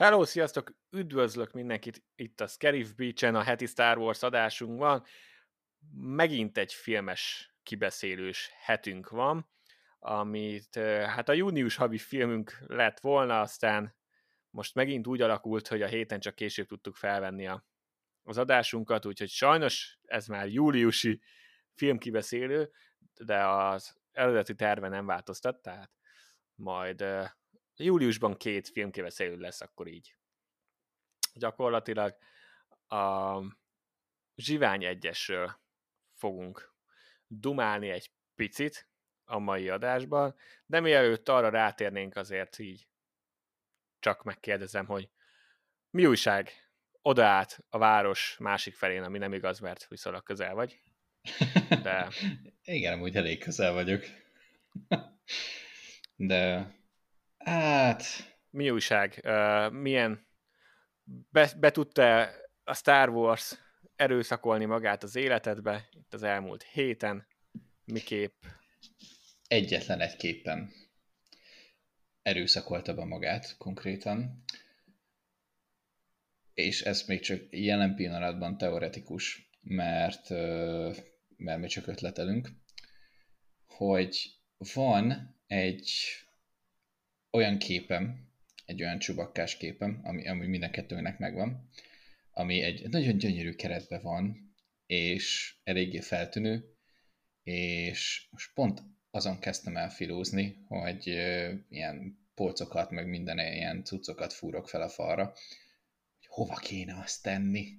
Hello, sziasztok! Üdvözlök mindenkit itt a Scarif Beach-en, a heti Star Wars adásunkban. Megint egy filmes kibeszélős hetünk van, amit hát a június havi filmünk lett volna, aztán most megint úgy alakult, hogy a héten csak később tudtuk felvenni a, az adásunkat, úgyhogy sajnos ez már júliusi filmkibeszélő, de az eredeti terve nem változtat, tehát majd júliusban két filmkibeszélő lesz akkor így. Gyakorlatilag a Zsivány egyesről fogunk dumálni egy picit a mai adásban, de mielőtt arra rátérnénk azért így csak megkérdezem, hogy mi újság oda át a város másik felén, ami nem igaz, mert viszonylag közel vagy. De... Igen, amúgy elég közel vagyok. De hát... Mi újság? Uh, milyen... Be, be tudta a Star Wars erőszakolni magát az életedbe itt az elmúlt héten? Miképp? Egyetlen egy képen erőszakolta be magát konkrétan, és ez még csak jelen pillanatban teoretikus, mert, mert mi csak ötletelünk, hogy van egy olyan képem, egy olyan csubakkás képem, ami, ami minden kettőnek megvan, ami egy nagyon gyönyörű keretben van, és eléggé feltűnő, és most pont azon kezdtem el filózni, hogy ilyen polcokat, meg minden ilyen cuccokat fúrok fel a falra, hogy hova kéne azt tenni.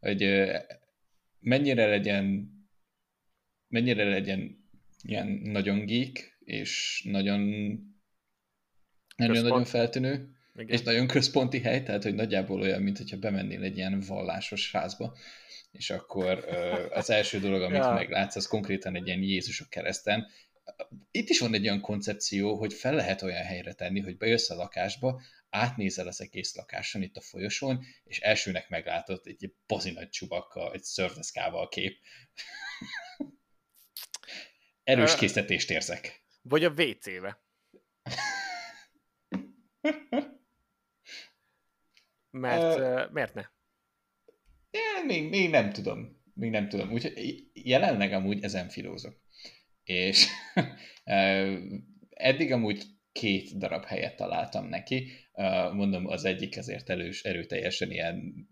Hogy mennyire legyen mennyire legyen ilyen nagyon geek, és nagyon nagyon-nagyon feltűnő, Igen. és nagyon központi hely, tehát hogy nagyjából olyan, mint hogyha bemennél egy ilyen vallásos házba, és akkor az első dolog, amit ja. meglátsz, az konkrétan egy ilyen Jézus a kereszten. Itt is van egy olyan koncepció, hogy fel lehet olyan helyre tenni, hogy bejössz a lakásba, átnézel az egész lakáson itt a folyosón, és elsőnek meglátod egy bazi nagy csubakka, egy szörveszkával a kép. Erős készítést érzek. Vagy a WC-be. Mert, uh, miért ne? É, még, még nem tudom. Még nem tudom. Úgyhogy jelenleg amúgy ezen filózok. És eddig amúgy két darab helyet találtam neki. Mondom, az egyik azért elős, erőteljesen ilyen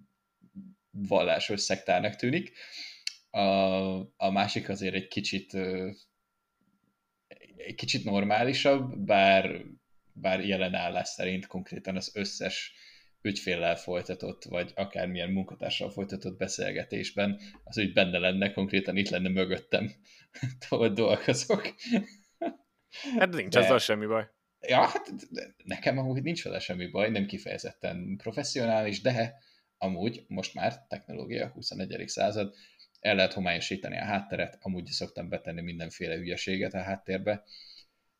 vallásos szektárnak tűnik. A, a másik azért egy kicsit egy kicsit normálisabb, bár, bár jelen állás szerint konkrétan az összes ügyféllel folytatott, vagy akármilyen munkatársal folytatott beszélgetésben, az úgy benne lenne, konkrétan itt lenne mögöttem, ahol dolgozok. Hát nincs De... azzal semmi baj. Ja, hát nekem amúgy nincs vele semmi baj, nem kifejezetten professzionális, de amúgy most már technológia, 21. század, el lehet homályosítani a hátteret, amúgy szoktam betenni mindenféle hülyeséget a háttérbe.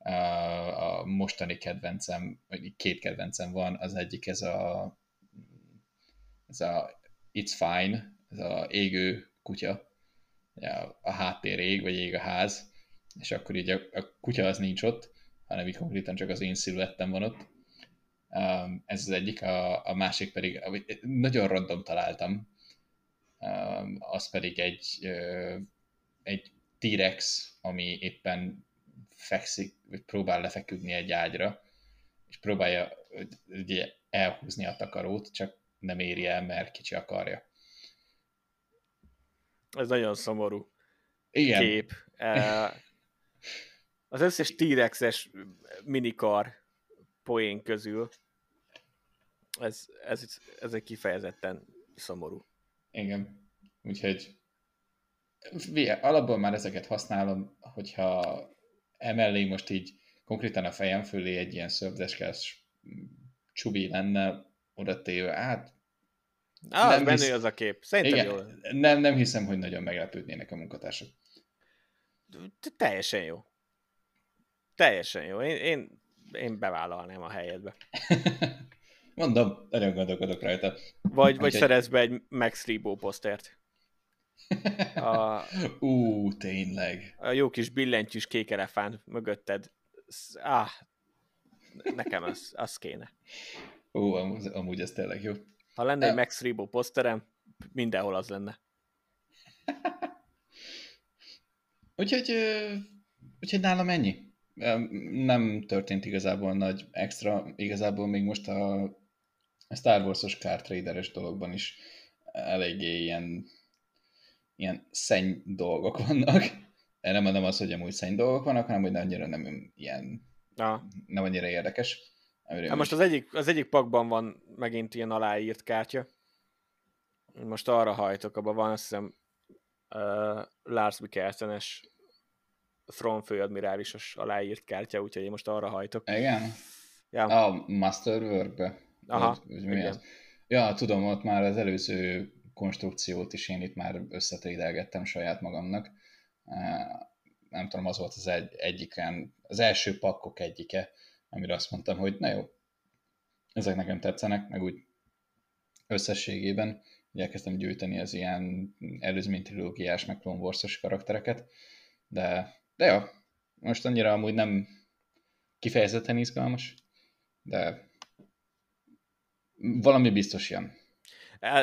A mostani kedvencem, vagy két kedvencem van, az egyik ez a, ez a It's Fine, ez a égő kutya, a háttér ég, vagy ég a ház, és akkor így a, a kutya az nincs ott, hanem így konkrétan csak az én sziluettem van ott. Ez az egyik, a, a másik pedig, nagyon random találtam, az pedig egy, egy T-rex, ami éppen fekszik, vagy próbál lefeküdni egy ágyra, és próbálja ugye, elhúzni a takarót, csak nem éri el, mert kicsi akarja. Ez nagyon szomorú Igen. kép. Az összes T-rexes minikar poén közül ez, ez, ez egy kifejezetten szomorú. Igen. Úgyhogy alapból már ezeket használom, hogyha emellé most így konkrétan a fejem fölé egy ilyen szördeskes csubi lenne oda téve, hát Ah, nem hisz... az a kép. Szerintem Igen, jó. Nem, nem hiszem, hogy nagyon meglepődnének a munkatársak. Teljesen jó. Teljesen jó. Én, én, én bevállalnám a helyedbe. Mondom, nagyon gondolkodok rajta. Vagy, vagy szerez be egy Max Rebo posztert. A, Ú, tényleg. A jó kis billentyűs kék elefánt mögötted. Ah, nekem az, az kéne. Ó, amúgy, amúgy ez tényleg jó. Ha lenne egy Max Rebo poszterem, mindenhol az lenne. úgyhogy, úgyhogy nálam ennyi. Nem történt igazából nagy extra, igazából még most a Star Wars-os kártraderes dologban is eléggé ilyen, ilyen szenny dolgok vannak. Nem mondom azt, hogy amúgy szenny dolgok vannak, hanem hogy annyira nem ilyen, Na. nem annyira érdekes. Hát most az egyik, az egyik pakban van megint ilyen aláírt kártya. Most arra hajtok, abban van azt hiszem uh, Lars Mikkelsenes From főadmirálisos aláírt kártya, úgyhogy én most arra hajtok. Igen? Ja. A Masterwork-be? Aha, vagy, vagy az? Ja, tudom, ott már az előző konstrukciót is én itt már összetrédelgettem saját magamnak. Nem tudom, az volt az egy, egyiken, az első pakkok egyike, amire azt mondtam, hogy na jó, ezek nekem tetszenek, meg úgy összességében ugye elkezdtem gyűjteni az ilyen előzménytrilógiás, meg Clone Wars-os karaktereket, de, de jó, most annyira amúgy nem kifejezetten izgalmas, de valami biztos jön.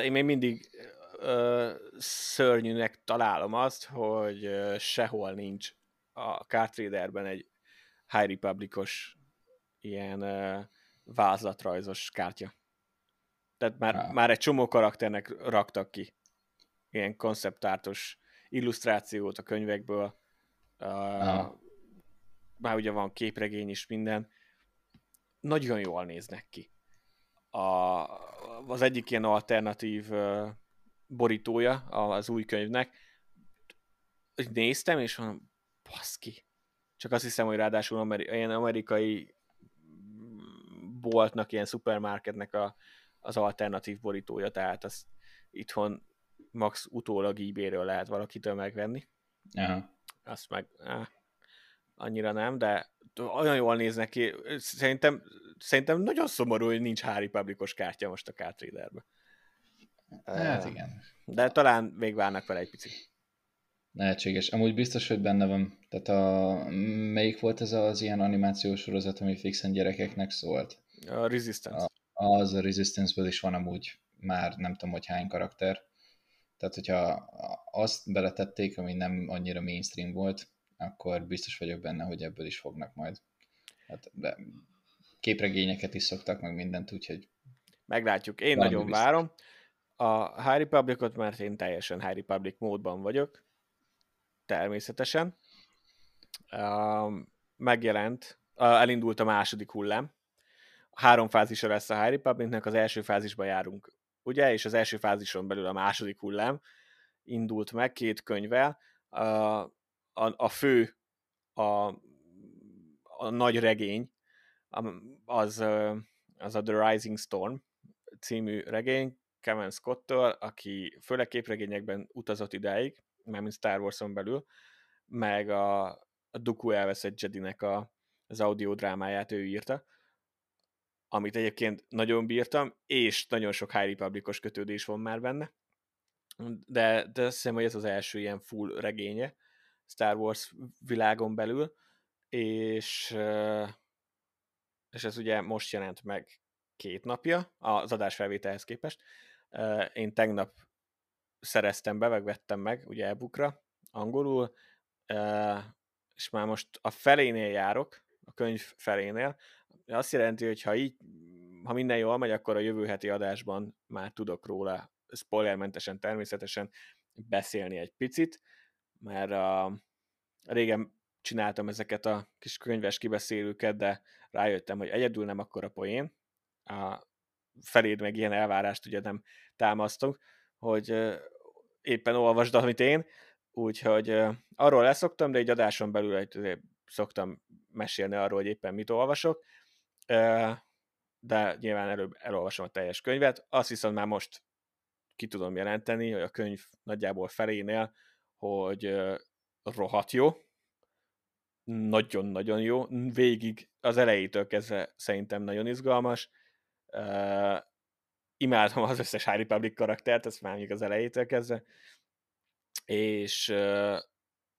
Én még mindig ö, szörnyűnek találom azt, hogy ö, sehol nincs a Card Traderben egy High Republicos ilyen ö, vázlatrajzos kártya. Tehát már, ah. már egy csomó karakternek raktak ki ilyen konceptártos illusztrációt a könyvekből. Uh, Már ugye van képregény is, minden. Nagyon jól néznek ki. A, az egyik ilyen alternatív borítója az új könyvnek, néztem, és mondom, baszki. Csak azt hiszem, hogy ráadásul ameri- ilyen amerikai boltnak, ilyen szupermarketnek a, az alternatív borítója, tehát azt itthon max utólag ebay lehet valakitől megvenni. Aha. Azt meg áh, annyira nem, de olyan jól néznek ki. Szerintem, szerintem nagyon szomorú, hogy nincs Harry Publicos kártya most a Card Readerbe. Hát igen. De talán még várnak vele egy picit. Lehetséges. Amúgy biztos, hogy benne van. Tehát a, melyik volt ez az ilyen animációs sorozat, ami fixen gyerekeknek szólt? A Resistance. A, az a Resistance-ből is van amúgy már nem tudom, hogy hány karakter. Tehát, hogyha azt beletették, ami nem annyira mainstream volt, akkor biztos vagyok benne, hogy ebből is fognak majd. Hát, de képregényeket is szoktak, meg mindent, úgyhogy... Meglátjuk. Én nagyon biztos. várom. A High Republicot, mert én teljesen High Republic módban vagyok, természetesen. Megjelent, uh, elindult a második hullám. Három fázisa lesz a High Republicnek, az első fázisban járunk, ugye, és az első fázison belül a második hullám indult meg két könyvvel. Uh, a, a fő, a, a nagy regény, az, az a The Rising Storm című regény, Kevin Scott-től, aki főleg képregényekben utazott idáig, mint Star Wars-on belül, meg a, a Dooku elveszett Jedinek a, az drámáját ő írta, amit egyébként nagyon bírtam, és nagyon sok High Republicos kötődés van már benne, de, de azt hiszem, hogy ez az első ilyen full regénye Star Wars világon belül, és, és ez ugye most jelent meg két napja az adásfelvételhez képest. Én tegnap szereztem be, meg vettem meg, ugye e-bookra, angolul, és már most a felénél járok, a könyv felénél. Azt jelenti, hogy ha így, ha minden jól megy, akkor a jövő heti adásban már tudok róla spoilermentesen természetesen beszélni egy picit, mert a, régen csináltam ezeket a kis könyves kibeszélőket, de rájöttem, hogy egyedül nem akkor a poén, a feléd meg ilyen elvárást ugye nem támasztunk, hogy éppen olvasd, amit én, úgyhogy arról leszoktam, de egy adáson belül egy, szoktam mesélni arról, hogy éppen mit olvasok, de nyilván előbb elolvasom a teljes könyvet. Azt viszont már most ki tudom jelenteni, hogy a könyv nagyjából felénél, hogy rohadt jó, nagyon-nagyon jó, végig az elejétől kezdve szerintem nagyon izgalmas, imádom az összes High Republic karaktert, ezt már még az elejétől kezdve, és,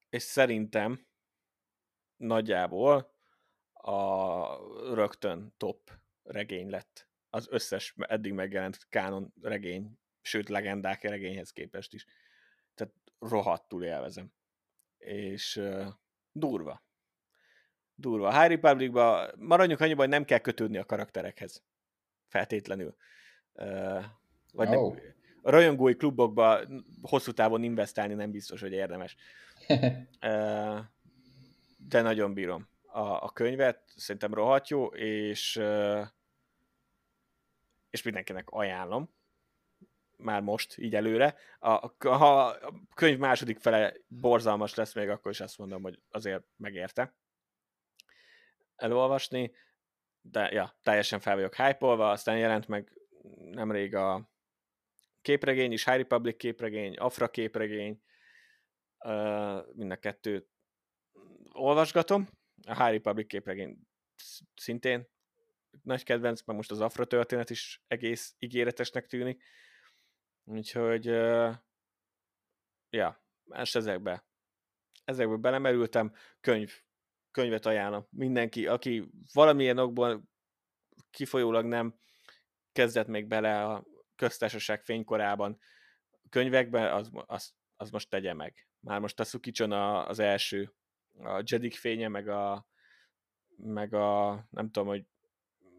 és szerintem nagyjából a rögtön top regény lett az összes eddig megjelent kánon regény, sőt legendák regényhez képest is. Tehát rohadtul élvezem. És uh, durva. Durva. A High Republicba maradjunk annyiban, hogy nem kell kötődni a karakterekhez. Feltétlenül. Uh, vagy oh. nem, a rajongói klubokba hosszú távon investálni nem biztos, hogy érdemes. uh, de nagyon bírom a, a könyvet, szerintem rohadt jó, és uh, és mindenkinek ajánlom, már most, így előre. A, ha a könyv második fele borzalmas lesz még, akkor is azt mondom, hogy azért megérte elolvasni, de ja, teljesen fel vagyok hype aztán jelent meg nemrég a képregény is, High Republic képregény, Afra képregény, mind a kettőt olvasgatom. A High Republic képregény szintén nagy kedvenc, mert most az Afra történet is egész ígéretesnek tűnik. Úgyhogy, uh, ja, és ezekbe, ezekbe belemerültem. Könyv, könyvet ajánlom. Mindenki, aki valamilyen okból kifolyólag nem kezdett még bele a köztársaság fénykorában könyvekbe, az, az, az most tegye meg. Már most a Szukicson az első, a Jedik fénye, meg a, meg a, nem tudom, hogy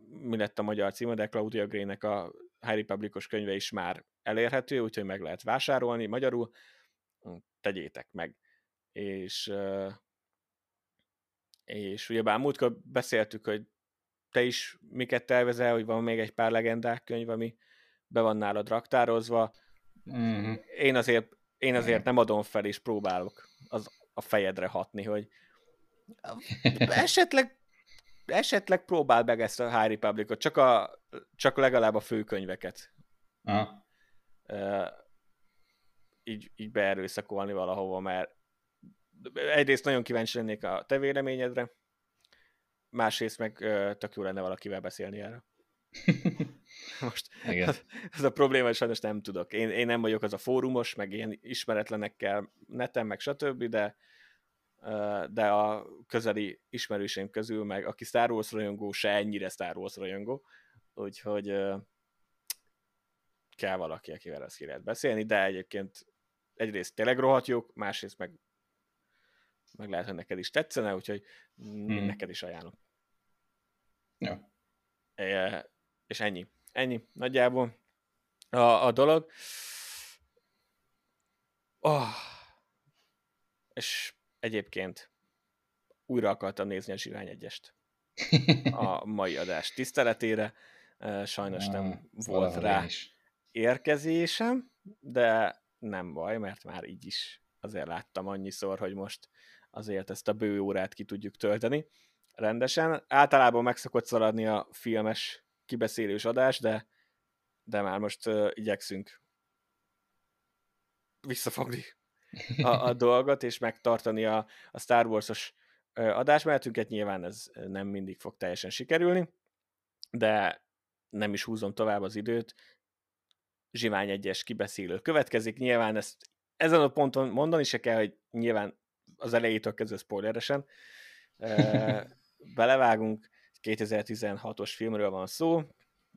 mi lett a magyar címe, de Claudia Gray-nek a High Republicos könyve is már elérhető, úgyhogy meg lehet vásárolni magyarul, tegyétek meg. És, és ugyebár múltkor beszéltük, hogy te is miket tervezel, hogy van még egy pár legendák könyv, ami be van nálad raktározva. Mm-hmm. Én azért, én azért nem adom fel, és próbálok az a fejedre hatni, hogy esetleg esetleg próbál meg ezt a High Republicot, csak, a, csak legalább a főkönyveket. Aha. Uh, így, így beerőszakolni valahova, mert egyrészt nagyon kíváncsi lennék a te véleményedre, másrészt meg uh, tök jó lenne valakivel beszélni erről. Most Igen. Ez, ez a probléma, hogy sajnos nem tudok. Én, én nem vagyok az a fórumos, meg ilyen ismeretlenekkel neten, meg stb., de de a közeli ismerőseim közül, meg aki Star Wars rajongó, se ennyire Star Wars rajongó, úgyhogy kell valaki, akivel ezt ki lehet beszélni, de egyébként egyrészt tényleg rohadt jók, másrészt meg, meg lehet, hogy neked is tetszene, úgyhogy hmm. neked is ajánlom. Jó. E, és ennyi. Ennyi nagyjából a, a dolog. Oh. És Egyébként újra akartam nézni a Zsivány egyest a mai adás tiszteletére. Sajnos nem ja, volt rá is. érkezésem, de nem baj, mert már így is azért láttam annyiszor, hogy most azért ezt a bő órát ki tudjuk tölteni rendesen. Általában meg szokott szaladni a filmes kibeszélős adás, de, de már most uh, igyekszünk visszafogni a, a dolgot, és megtartani a, a Star Wars-os adásmenetünket. Nyilván ez nem mindig fog teljesen sikerülni, de nem is húzom tovább az időt. Zsivány egyes kibeszélő következik. Nyilván ezt ezen a ponton mondani se kell, hogy nyilván az elejétől kezdve spoileresen belevágunk, 2016-os filmről van szó,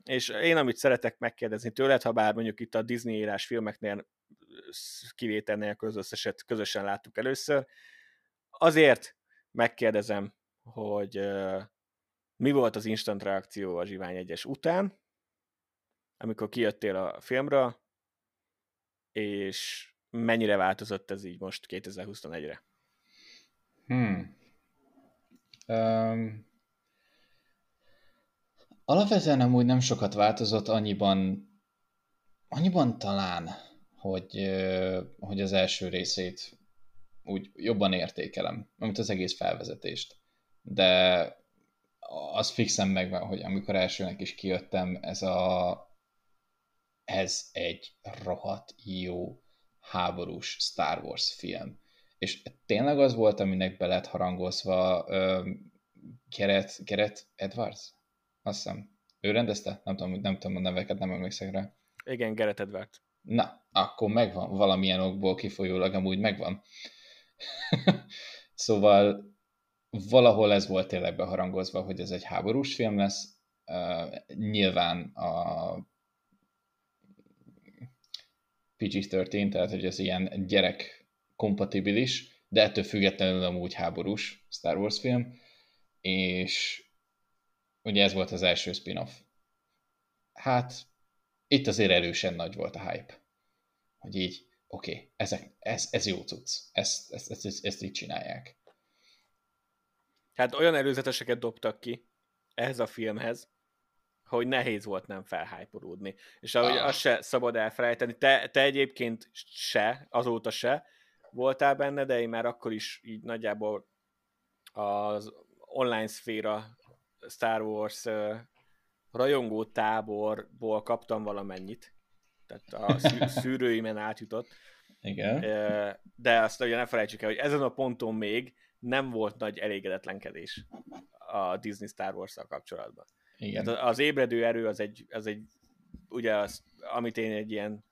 és én amit szeretek megkérdezni tőled, ha bár mondjuk itt a Disney írás filmeknél kivétel nélkül az összeset közösen láttuk először. Azért megkérdezem, hogy mi volt az instant reakció a Zsivány egyes után, amikor kijöttél a filmről, és mennyire változott ez így most 2021-re? Hmm. Um, alapvetően amúgy nem sokat változott, annyiban, annyiban talán, hogy, hogy az első részét úgy jobban értékelem, mint az egész felvezetést. De az fixem meg, hogy amikor elsőnek is kijöttem, ez a ez egy rohadt jó háborús Star Wars film. És tényleg az volt, aminek be lett harangozva uh, Gerett, Gerett Edwards? Azt hiszem. Ő rendezte? Nem tudom, nem tudom a neveket, nem emlékszem rá. Igen, Gerett Edwards. Na, akkor megvan, valamilyen okból kifolyólag amúgy megvan. szóval valahol ez volt tényleg beharangozva, hogy ez egy háborús film lesz, Uh, nyilván a PG-13, tehát hogy ez ilyen gyerek kompatibilis, de ettől függetlenül amúgy háborús Star Wars film, és ugye ez volt az első spin-off. Hát, itt azért erősen nagy volt a hype. Hogy így, oké, okay, ezek, ez, ez jó cucc, ezt, ezt, ezt, ezt, ezt így csinálják. Hát olyan előzeteseket dobtak ki ehhez a filmhez, hogy nehéz volt nem felhájporódni. És ahogy ah. azt se szabad elfelejteni, te, te egyébként se, azóta se voltál benne, de én már akkor is így nagyjából az online szféra Star Wars rajongó táborból kaptam valamennyit. Tehát a szű, szűrőimen átjutott. Igen. De azt ugye ne felejtsük el, hogy ezen a ponton még nem volt nagy elégedetlenkedés a Disney Star Wars-szal kapcsolatban. Igen. Tehát az ébredő erő az egy, az egy ugye az, amit én egy ilyen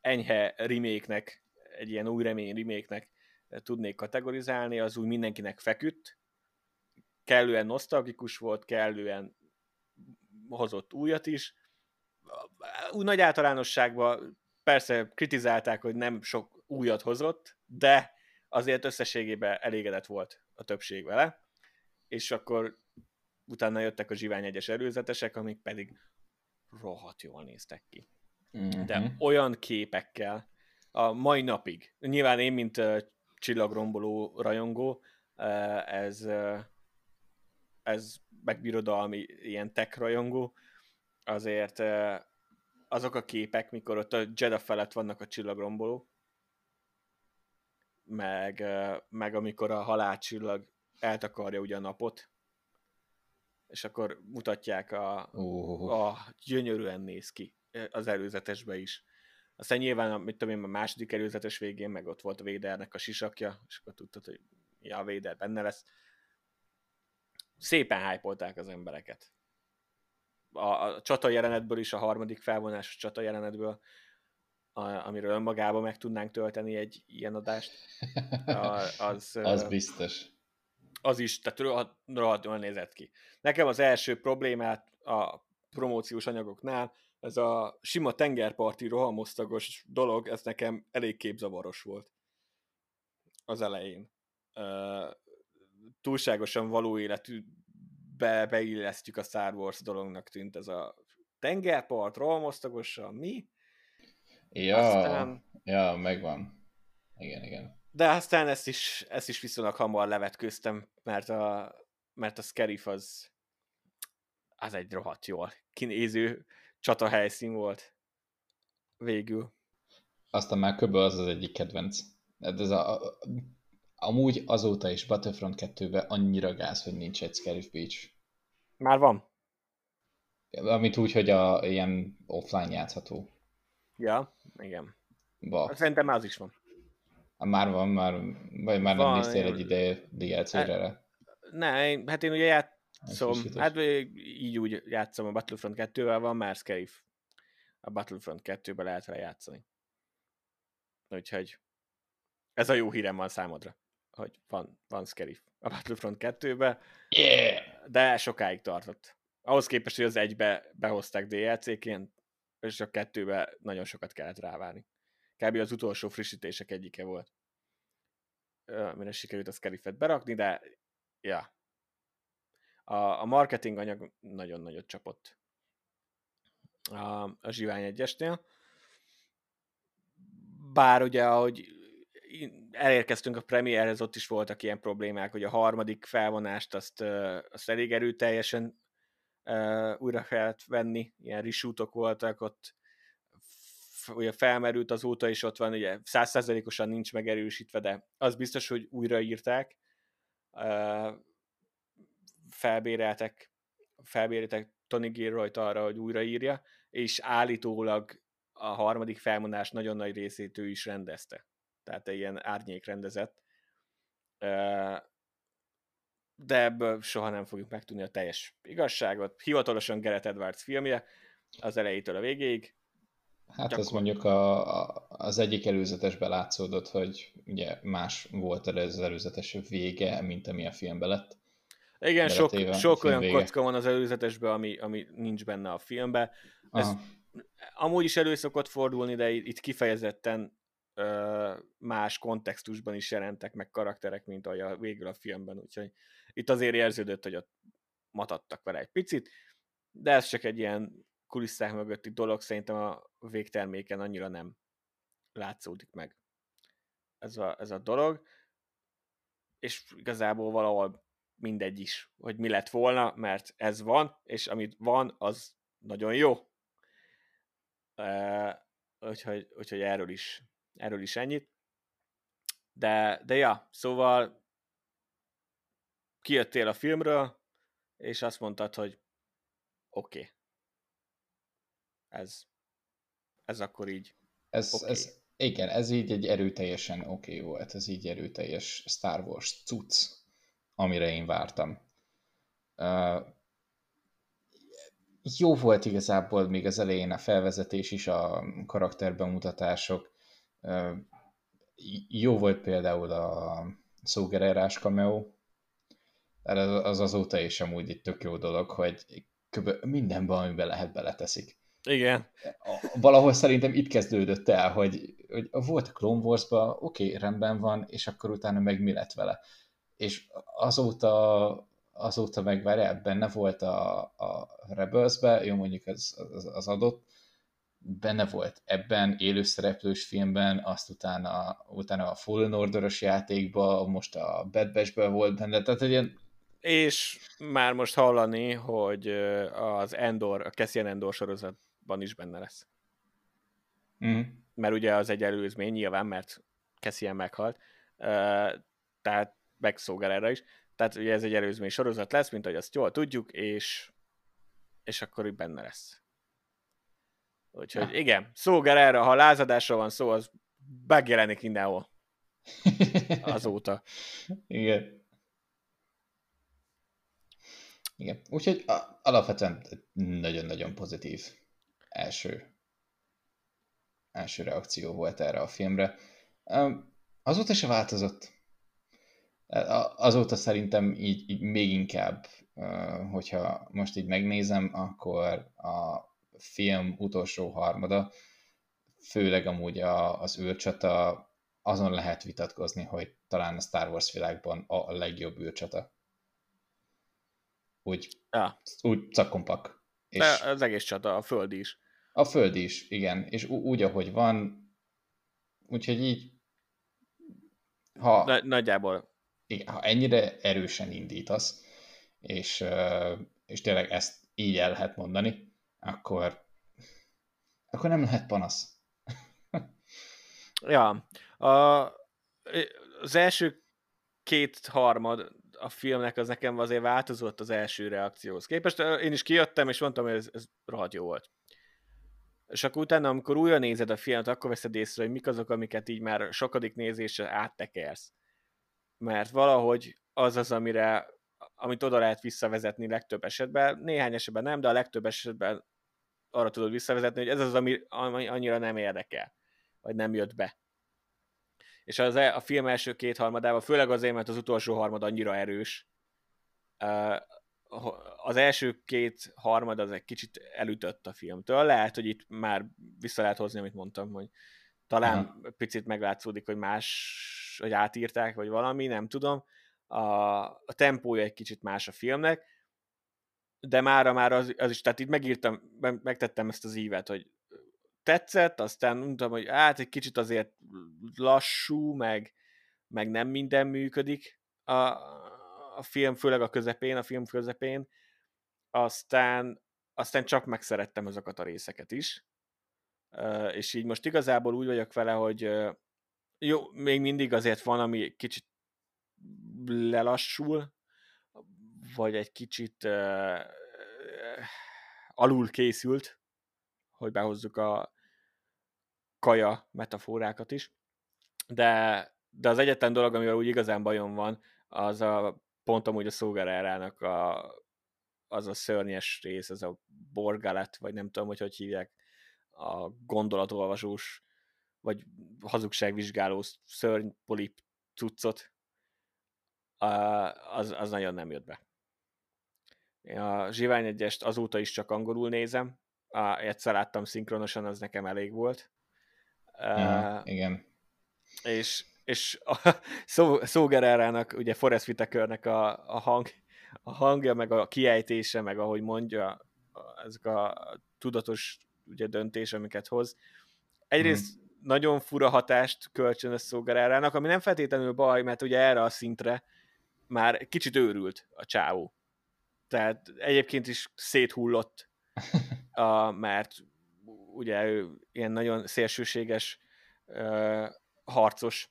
enyhe reméknek, egy ilyen új remény reméknek tudnék kategorizálni, az úgy mindenkinek feküdt, kellően nosztalgikus volt, kellően hozott újat is. Úgy nagy általánosságban persze kritizálták, hogy nem sok újat hozott, de azért összességében elégedett volt a többség vele, és akkor utána jöttek a zsivány egyes előzetesek, amik pedig rohadt jól néztek ki. Mm-hmm. De olyan képekkel, a mai napig, nyilván én, mint uh, csillagromboló rajongó, uh, ez, uh, ez megbirodalmi ilyen tech rajongó, azért uh, azok a képek, mikor ott a Jeddah felett vannak a csillagromboló, meg, uh, meg amikor a halálcsillag eltakarja ugye a napot, és akkor mutatják a, oh. a gyönyörűen néz ki az előzetesbe is. Aztán nyilván, mit tudom én, a második előzetes végén, meg ott volt a Védernek a sisakja, és akkor tudtad, hogy ja, a Véder benne lesz. Szépen hypolták az embereket. A, a csata jelenetből is, a harmadik felvonásos csata jelenetből, a, amiről önmagában meg tudnánk tölteni egy ilyen adást. A, az, az biztos az is, tehát rohadt, rohadt nézett ki. Nekem az első problémát a promóciós anyagoknál, ez a sima tengerparti rohamosztagos dolog, ez nekem elég képzavaros volt az elején. Uh, túlságosan való életű be, beillesztjük a Star Wars dolognak tűnt ez a tengerpart, rohamosztagosan, mi? Ja, Aztán... ja, megvan. Igen, igen. De aztán ezt is, ezt is viszonylag hamar levetkőztem, mert a, mert a Scarif az, az egy rohadt jól kinéző csata helyszín volt végül. Aztán már köbben az az egyik kedvenc. Ez a, a, amúgy azóta is Battlefront 2-ben annyira gáz, hogy nincs egy Scarif Beach. Már van. Amit úgy, hogy a, ilyen offline játszható. Ja, igen. Ba. Szerintem már az is van. Már van, már, vagy már van, nem néztél egy ideje DLC-re? Hát, ne, hát én ugye játszom, hát így úgy játszom a Battlefront 2-vel, van már Scarif. A Battlefront 2-ben lehet vele játszani. Úgyhogy ez a jó hírem van számodra, hogy van, van Scarif a Battlefront 2-be, yeah! de sokáig tartott. Ahhoz képest, hogy az egybe behozták DLC-ként, és a kettőbe nagyon sokat kellett rávárni kb. az utolsó frissítések egyike volt. Mire sikerült a Scarifet berakni, de ja. A, a marketing anyag nagyon nagyot csapott a, a Zsivány egyesnél. Bár ugye, ahogy elérkeztünk a premierhez, ott is voltak ilyen problémák, hogy a harmadik felvonást azt, azt elég erőteljesen uh, újra kellett venni, ilyen reshootok voltak, ott ugye felmerült azóta is ott van, ugye százszerzelékosan nincs megerősítve, de az biztos, hogy újraírták, felbéreltek, felbéreltek Tony Gilroyt arra, hogy újraírja, és állítólag a harmadik felmondás nagyon nagy részét ő is rendezte. Tehát egy ilyen árnyék rendezett. De ebből soha nem fogjuk megtudni a teljes igazságot. Hivatalosan Gerett Edwards filmje, az elejétől a végéig, Hát Gyakor... az mondjuk a, a, az egyik előzetesben látszódott, hogy ugye más volt az előzetes vége, mint ami a filmben lett. Igen, sok, sok olyan vége. kocka van az előzetesben, ami, ami nincs benne a filmben. Ez Aha. amúgy is elő szokott fordulni, de itt kifejezetten ö, más kontextusban is jelentek meg karakterek, mint ahogy a, végül a filmben, úgyhogy itt azért érződött, hogy ott matadtak vele egy picit, de ez csak egy ilyen kulisszák mögötti dolog, szerintem a végterméken annyira nem látszódik meg ez a, ez a dolog, és igazából valahol mindegy is, hogy mi lett volna, mert ez van, és amit van, az nagyon jó. Uh, úgyhogy, úgyhogy erről is, erről is ennyit. De, de ja, szóval kijöttél a filmről, és azt mondtad, hogy oké. Okay. Ez, ez akkor így ez, okay. ez, igen, ez így egy erőteljesen oké okay volt, ez így erőteljes Star Wars cucc, amire én vártam. Uh, jó volt igazából még az elején a felvezetés is, a karakterbemutatások. Uh, jó volt például a szógererás cameo, az azóta is amúgy egy tök jó dolog, hogy mindenben, amiben lehet, beleteszik. Igen. Valahol szerintem itt kezdődött el, hogy, hogy volt a Clone wars oké, okay, rendben van, és akkor utána meg mi lett vele. És azóta, azóta meg várjál, benne volt a, a Rebels-be, jó mondjuk az, az, az adott, benne volt ebben, élőszereplős filmben, azt utána, utána a Fallen order játékban, most a Bad Batch-ben volt benne, tehát egy ilyen és már most hallani, hogy az Endor, a Cassian Endor sorozatban is benne lesz. Mm. Mert ugye az egy előzmény nyilván, mert Cassian meghalt, tehát megszolgál erre is. Tehát ugye ez egy előzmény sorozat lesz, mint ahogy azt jól tudjuk, és, és akkor itt benne lesz. Úgyhogy ja. igen, szolgál erre, ha lázadásra van szó, az megjelenik mindenhol. Azóta. Igen. Igen. Úgyhogy alapvetően nagyon-nagyon pozitív első, első reakció volt erre a filmre. Azóta se változott. Azóta szerintem így, így még inkább, hogyha most így megnézem, akkor a film utolsó harmada, főleg amúgy a, az űrcsata, azon lehet vitatkozni, hogy talán a Star Wars világban a legjobb űrcsata úgy, ja. úgy cakkompak. És De az egész csata, a föld is. A föld is, igen. És úgy, ahogy van, úgyhogy így ha, Na, nagyjából. Ha ennyire erősen indítasz, és, és tényleg ezt így el lehet mondani, akkor, akkor nem lehet panasz. ja. A, az első két harmad a filmnek az nekem azért változott az első reakcióhoz képest. Én is kijöttem, és mondtam, hogy ez, ez rohadt jó volt. És akkor utána, amikor újra nézed a filmet, akkor veszed észre, hogy mik azok, amiket így már sokadik nézésre áttekersz. Mert valahogy az az, amire, amit oda lehet visszavezetni legtöbb esetben, néhány esetben nem, de a legtöbb esetben arra tudod visszavezetni, hogy ez az, ami, ami annyira nem érdekel, vagy nem jött be és az, e, a film első két harmadában, főleg azért, mert az utolsó harmad annyira erős, az első két harmad az egy kicsit elütött a filmtől. Lehet, hogy itt már vissza lehet hozni, amit mondtam, hogy talán Aha. picit meglátszódik, hogy más, hogy átírták, vagy valami, nem tudom. A, a tempója egy kicsit más a filmnek, de mára már az, az is, tehát itt megírtam, megtettem ezt az ívet, hogy tetszett, aztán mondtam, hogy hát egy kicsit azért lassú, meg, meg nem minden működik a, a film, főleg a közepén, a film közepén, aztán, aztán csak megszerettem azokat a részeket is, és így most igazából úgy vagyok vele, hogy jó, még mindig azért van, ami kicsit lelassul, vagy egy kicsit uh, alul készült, hogy behozzuk a, kaja metaforákat is, de, de az egyetlen dolog, amivel úgy igazán bajom van, az a pont amúgy a szógerárának a, az a szörnyes rész, ez a borgalet, vagy nem tudom, hogy hogy hívják, a gondolatolvasós, vagy hazugságvizsgáló szörnypolip cuccot, az, az nagyon nem jött be. A Zsivány egyest azóta is csak angolul nézem. A, egyszer láttam szinkronosan, az nekem elég volt. Ja, uh, igen. És, és a szó, Szógerárának, ugye Forrest Whitakernek a, a, hang, a hangja, meg a kiejtése, meg ahogy mondja, ezek a tudatos ugye, döntés, amiket hoz. Egyrészt hmm. nagyon fura hatást kölcsönös Szógerárának, ami nem feltétlenül baj, mert ugye erre a szintre már kicsit őrült a csávó. Tehát egyébként is széthullott, a, mert ugye ő ilyen nagyon szélsőséges uh, harcos,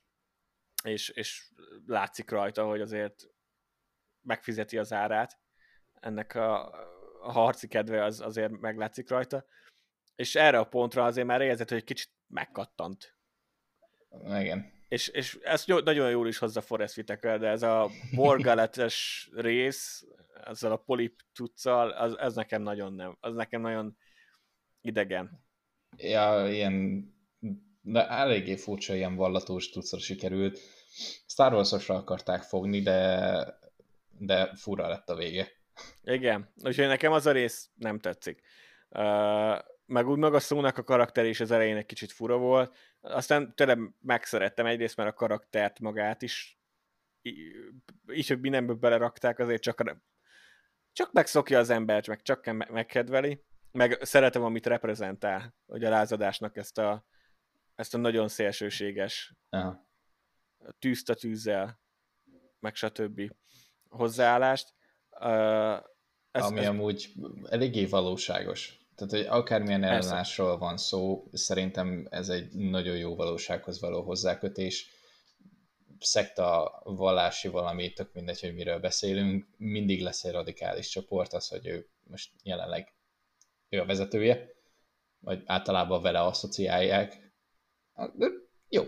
és, és látszik rajta, hogy azért megfizeti az árát. Ennek a, a harci kedve az azért meglátszik rajta. És erre a pontra azért már érzett, hogy kicsit megkattant. Igen. És, és ezt nagyon jól is hozza Forrest Whitaker, de ez a borgaletes rész, ezzel a polip tuccal, az, ez nekem nagyon nem, az nekem nagyon idegen. Ja, ilyen, de eléggé furcsa ilyen vallatós tucra sikerült. Star wars akarták fogni, de, de fura lett a vége. Igen, úgyhogy nekem az a rész nem tetszik. Uh, meg úgy maga szónak a karakter is az elején egy kicsit fura volt, aztán tényleg megszerettem egyrészt, mert a karaktert magát is így, hogy mindenből belerakták, azért csak, csak megszokja az embert, meg csak megkedveli, meg szeretem, amit reprezentál, hogy a lázadásnak ezt a, ezt a nagyon szélsőséges Aha. tűzt a tűzzel, meg stb. hozzáállást. Ez, Ami ez... amúgy eléggé valóságos. Tehát, hogy akármilyen ellenállásról van szó, szerintem ez egy nagyon jó valósághoz való hozzákötés. Szekta, vallási valami, tök mindegy, hogy miről beszélünk, mindig lesz egy radikális csoport, az, hogy ő most jelenleg ő a vezetője, vagy általában vele asszociálják. De jó.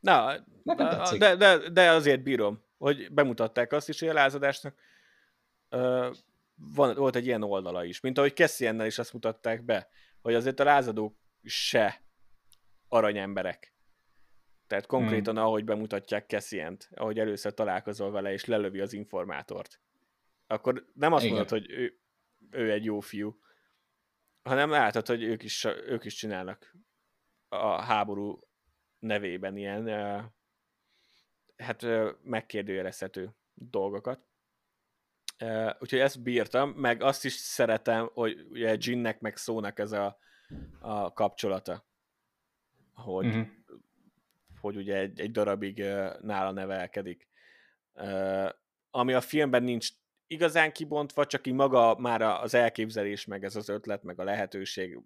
Na, de, de, de azért bírom, hogy bemutatták azt is, hogy a lázadásnak van, volt egy ilyen oldala is, mint ahogy Cassiennel is azt mutatták be, hogy azért a lázadók se aranyemberek. Tehát konkrétan, hmm. ahogy bemutatják Cassient, ahogy először találkozol vele, és lelövi az informátort, akkor nem azt Igen. mondod, hogy ő, ő egy jó fiú, hanem látod, hogy ők is, ők is csinálnak a háború nevében ilyen hát megkérdőjelezhető dolgokat. Uh, úgyhogy ezt bírtam, meg azt is szeretem, hogy ugye Ginnek meg szónak ez a, a kapcsolata, hogy, uh-huh. hogy ugye egy, egy darabig uh, nála nevelkedik. Uh, ami a filmben nincs igazán kibontva, csak így maga már az elképzelés, meg ez az ötlet, meg a lehetőség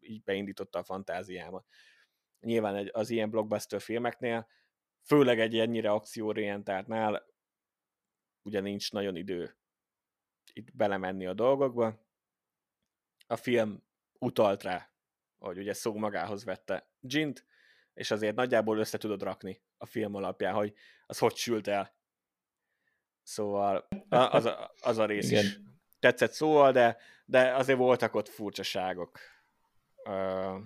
így beindította a fantáziámat. Nyilván egy, az ilyen blockbuster filmeknél, főleg egy ennyire akcióorientáltnál, ugye nincs nagyon idő itt belemenni a dolgokba. A film utalt rá, hogy ugye szó magához vette Gint, és azért nagyjából össze tudod rakni a film alapján, hogy az hogy sült el. Szóval az a, az a rész Igen. is tetszett szóval, de, de azért voltak ott furcsaságok. Uh,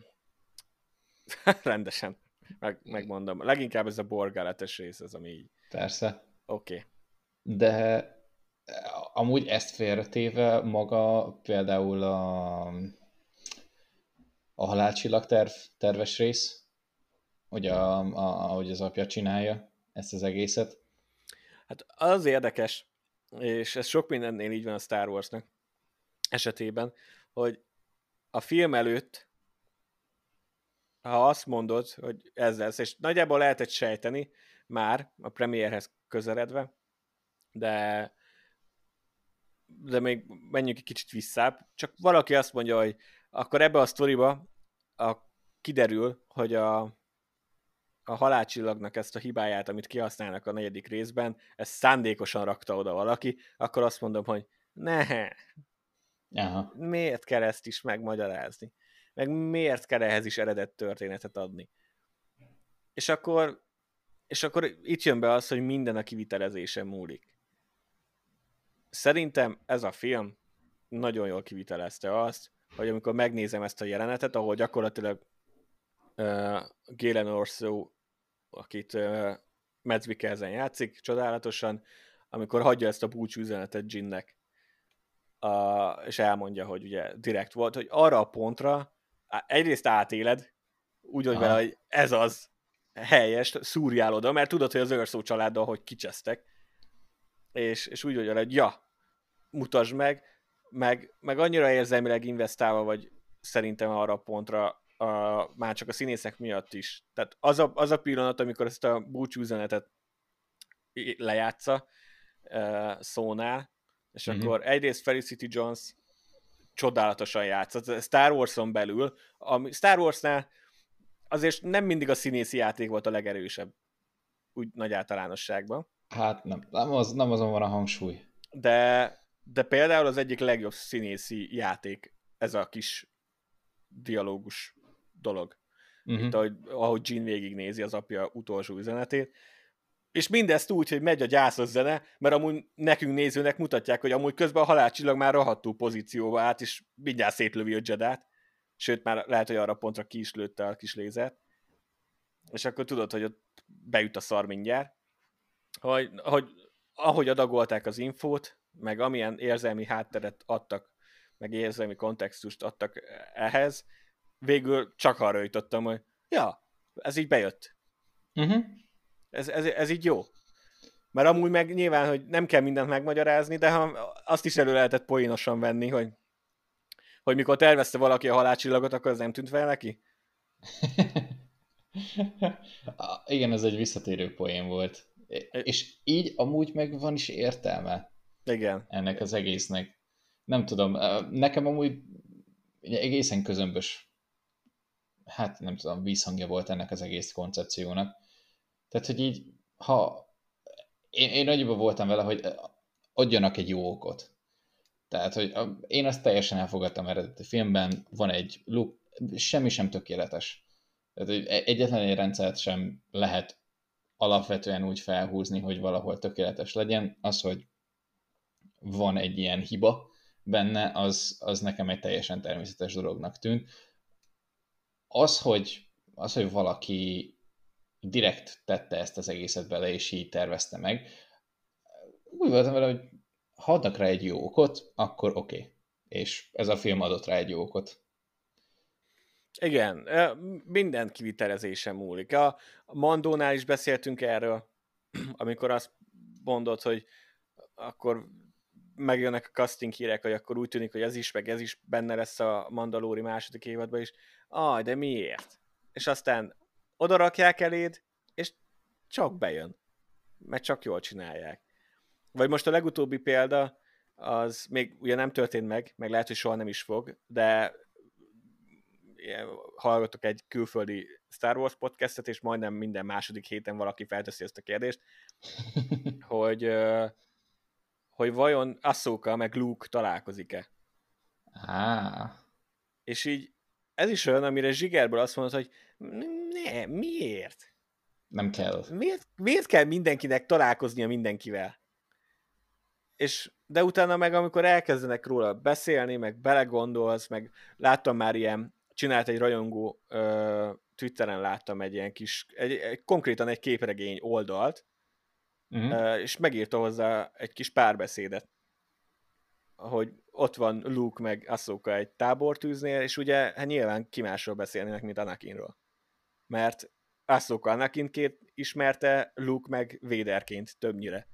rendesen, meg, megmondom. Leginkább ez a borgáletes rész, az, ami így... Persze. Oké. Okay. De amúgy ezt félretéve maga például a, a halálcsillag terv, terves rész, hogy a, a, ahogy az apja csinálja ezt az egészet. Hát az érdekes, és ez sok mindennél így van a Star Warsnak esetében, hogy a film előtt, ha azt mondod, hogy ez lesz, és nagyjából lehetett sejteni már a premierhez közeledve, de de még menjünk egy kicsit visszább, csak valaki azt mondja, hogy akkor ebbe a sztoriba a, kiderül, hogy a, a halálcsillagnak ezt a hibáját, amit kihasználnak a negyedik részben, ezt szándékosan rakta oda valaki, akkor azt mondom, hogy ne, Aha. miért kell ezt is megmagyarázni? Meg miért kell ehhez is eredet történetet adni? És akkor, és akkor itt jön be az, hogy minden a kivitelezésen múlik. Szerintem ez a film nagyon jól kivitelezte azt, hogy amikor megnézem ezt a jelenetet, ahol gyakorlatilag uh, Galen Orso, akit uh, Mads Mikkelsen játszik csodálatosan, amikor hagyja ezt a búcsú üzenetet Ginnek, a, és elmondja, hogy ugye direkt volt, hogy arra a pontra egyrészt átéled, úgy vagy vele, hogy ez az helyes, szúrjál oda, mert tudod, hogy az őrszó családdal hogy kicsesztek, és, és úgy vagy vele, hogy ja, mutasd meg, meg, meg annyira érzelmileg investálva vagy szerintem arra a pontra, a, már csak a színészek miatt is. Tehát az a, az a pillanat, amikor ezt a búcsúzenetet lejátsza uh, szónál, és mm-hmm. akkor egyrészt Felicity Jones csodálatosan játszott. Star Wars-on belül, a Star Wars-nál azért nem mindig a színészi játék volt a legerősebb, úgy nagy általánosságban. Hát nem, nem, az, nem azon van a hangsúly. De, de például az egyik legjobb színészi játék ez a kis dialógus dolog. Uh-huh. Itt, ahogy, ahogy Jean végignézi az apja utolsó üzenetét, és mindezt úgy, hogy megy a gyászos zene, mert amúgy nekünk nézőnek mutatják, hogy amúgy közben a halálcsillag már rohadtul pozícióba állt, és mindjárt szétlövi a Jedát. Sőt, már lehet, hogy arra pontra ki is lőtte a kis lézert. És akkor tudod, hogy ott beüt a szar mindjárt. Hogy, hogy ahogy adagolták az infót, meg amilyen érzelmi hátteret adtak, meg érzelmi kontextust adtak ehhez, végül csak arra jutottam, hogy ja, ez így bejött. Uh-huh. Ez, ez, ez így jó. Mert amúgy meg nyilván, hogy nem kell mindent megmagyarázni, de ha azt is elő lehetett poénosan venni, hogy, hogy mikor tervezte valaki a halálcsillagot, akkor ez nem tűnt fel neki? Igen, ez egy visszatérő poén volt. És így amúgy meg van is értelme. Igen. Ennek az egésznek. Nem tudom, nekem amúgy egészen közömbös hát nem tudom, vízhangja volt ennek az egész koncepciónak. Tehát, hogy így, ha én, én nagyobb voltam vele, hogy adjanak egy jó okot. Tehát, hogy én azt teljesen elfogadtam eredeti filmben, van egy look, semmi sem tökéletes. Tehát, hogy e-, egyetlen egy rendszert sem lehet alapvetően úgy felhúzni, hogy valahol tökéletes legyen. Az, hogy van egy ilyen hiba benne, az, az nekem egy teljesen természetes dolognak tűnt. Az, hogy, az, hogy valaki direkt tette ezt az egészet bele, és így tervezte meg. Úgy voltam vele, hogy ha adnak rá egy jó okot, akkor oké. Okay. És ez a film adott rá egy jó okot. Igen, minden kivitelezése múlik. A Mandónál is beszéltünk erről, amikor azt mondod, hogy akkor megjönnek a casting hírek, hogy akkor úgy tűnik, hogy ez is, meg ez is benne lesz a Mandalóri második évadban is. Aj, de miért? És aztán oda rakják eléd, és csak bejön. Mert csak jól csinálják. Vagy most a legutóbbi példa, az még ugye nem történt meg, meg lehet, hogy soha nem is fog, de hallgatok egy külföldi Star Wars podcastet, és majdnem minden második héten valaki felteszi ezt a kérdést, hogy, hogy vajon Ahsoka meg Luke találkozik-e. Ah. És így ez is olyan, amire Zsigerből azt mondod, hogy ne, miért? Nem kell. Miért, miért kell mindenkinek találkoznia mindenkivel? És de utána meg, amikor elkezdenek róla beszélni, meg belegondolsz, meg láttam már ilyen, csinált egy rajongó, ö, Twitteren láttam egy ilyen kis, egy, egy, konkrétan egy képregény oldalt, uh-huh. és megírta hozzá egy kis párbeszédet, hogy ott van Luke meg Ahsoka egy tábortűznél, és ugye hát nyilván ki másról beszélnének, mint Anakinról. Mert Ahsoka Anakinként ismerte, Luke meg Véderként többnyire.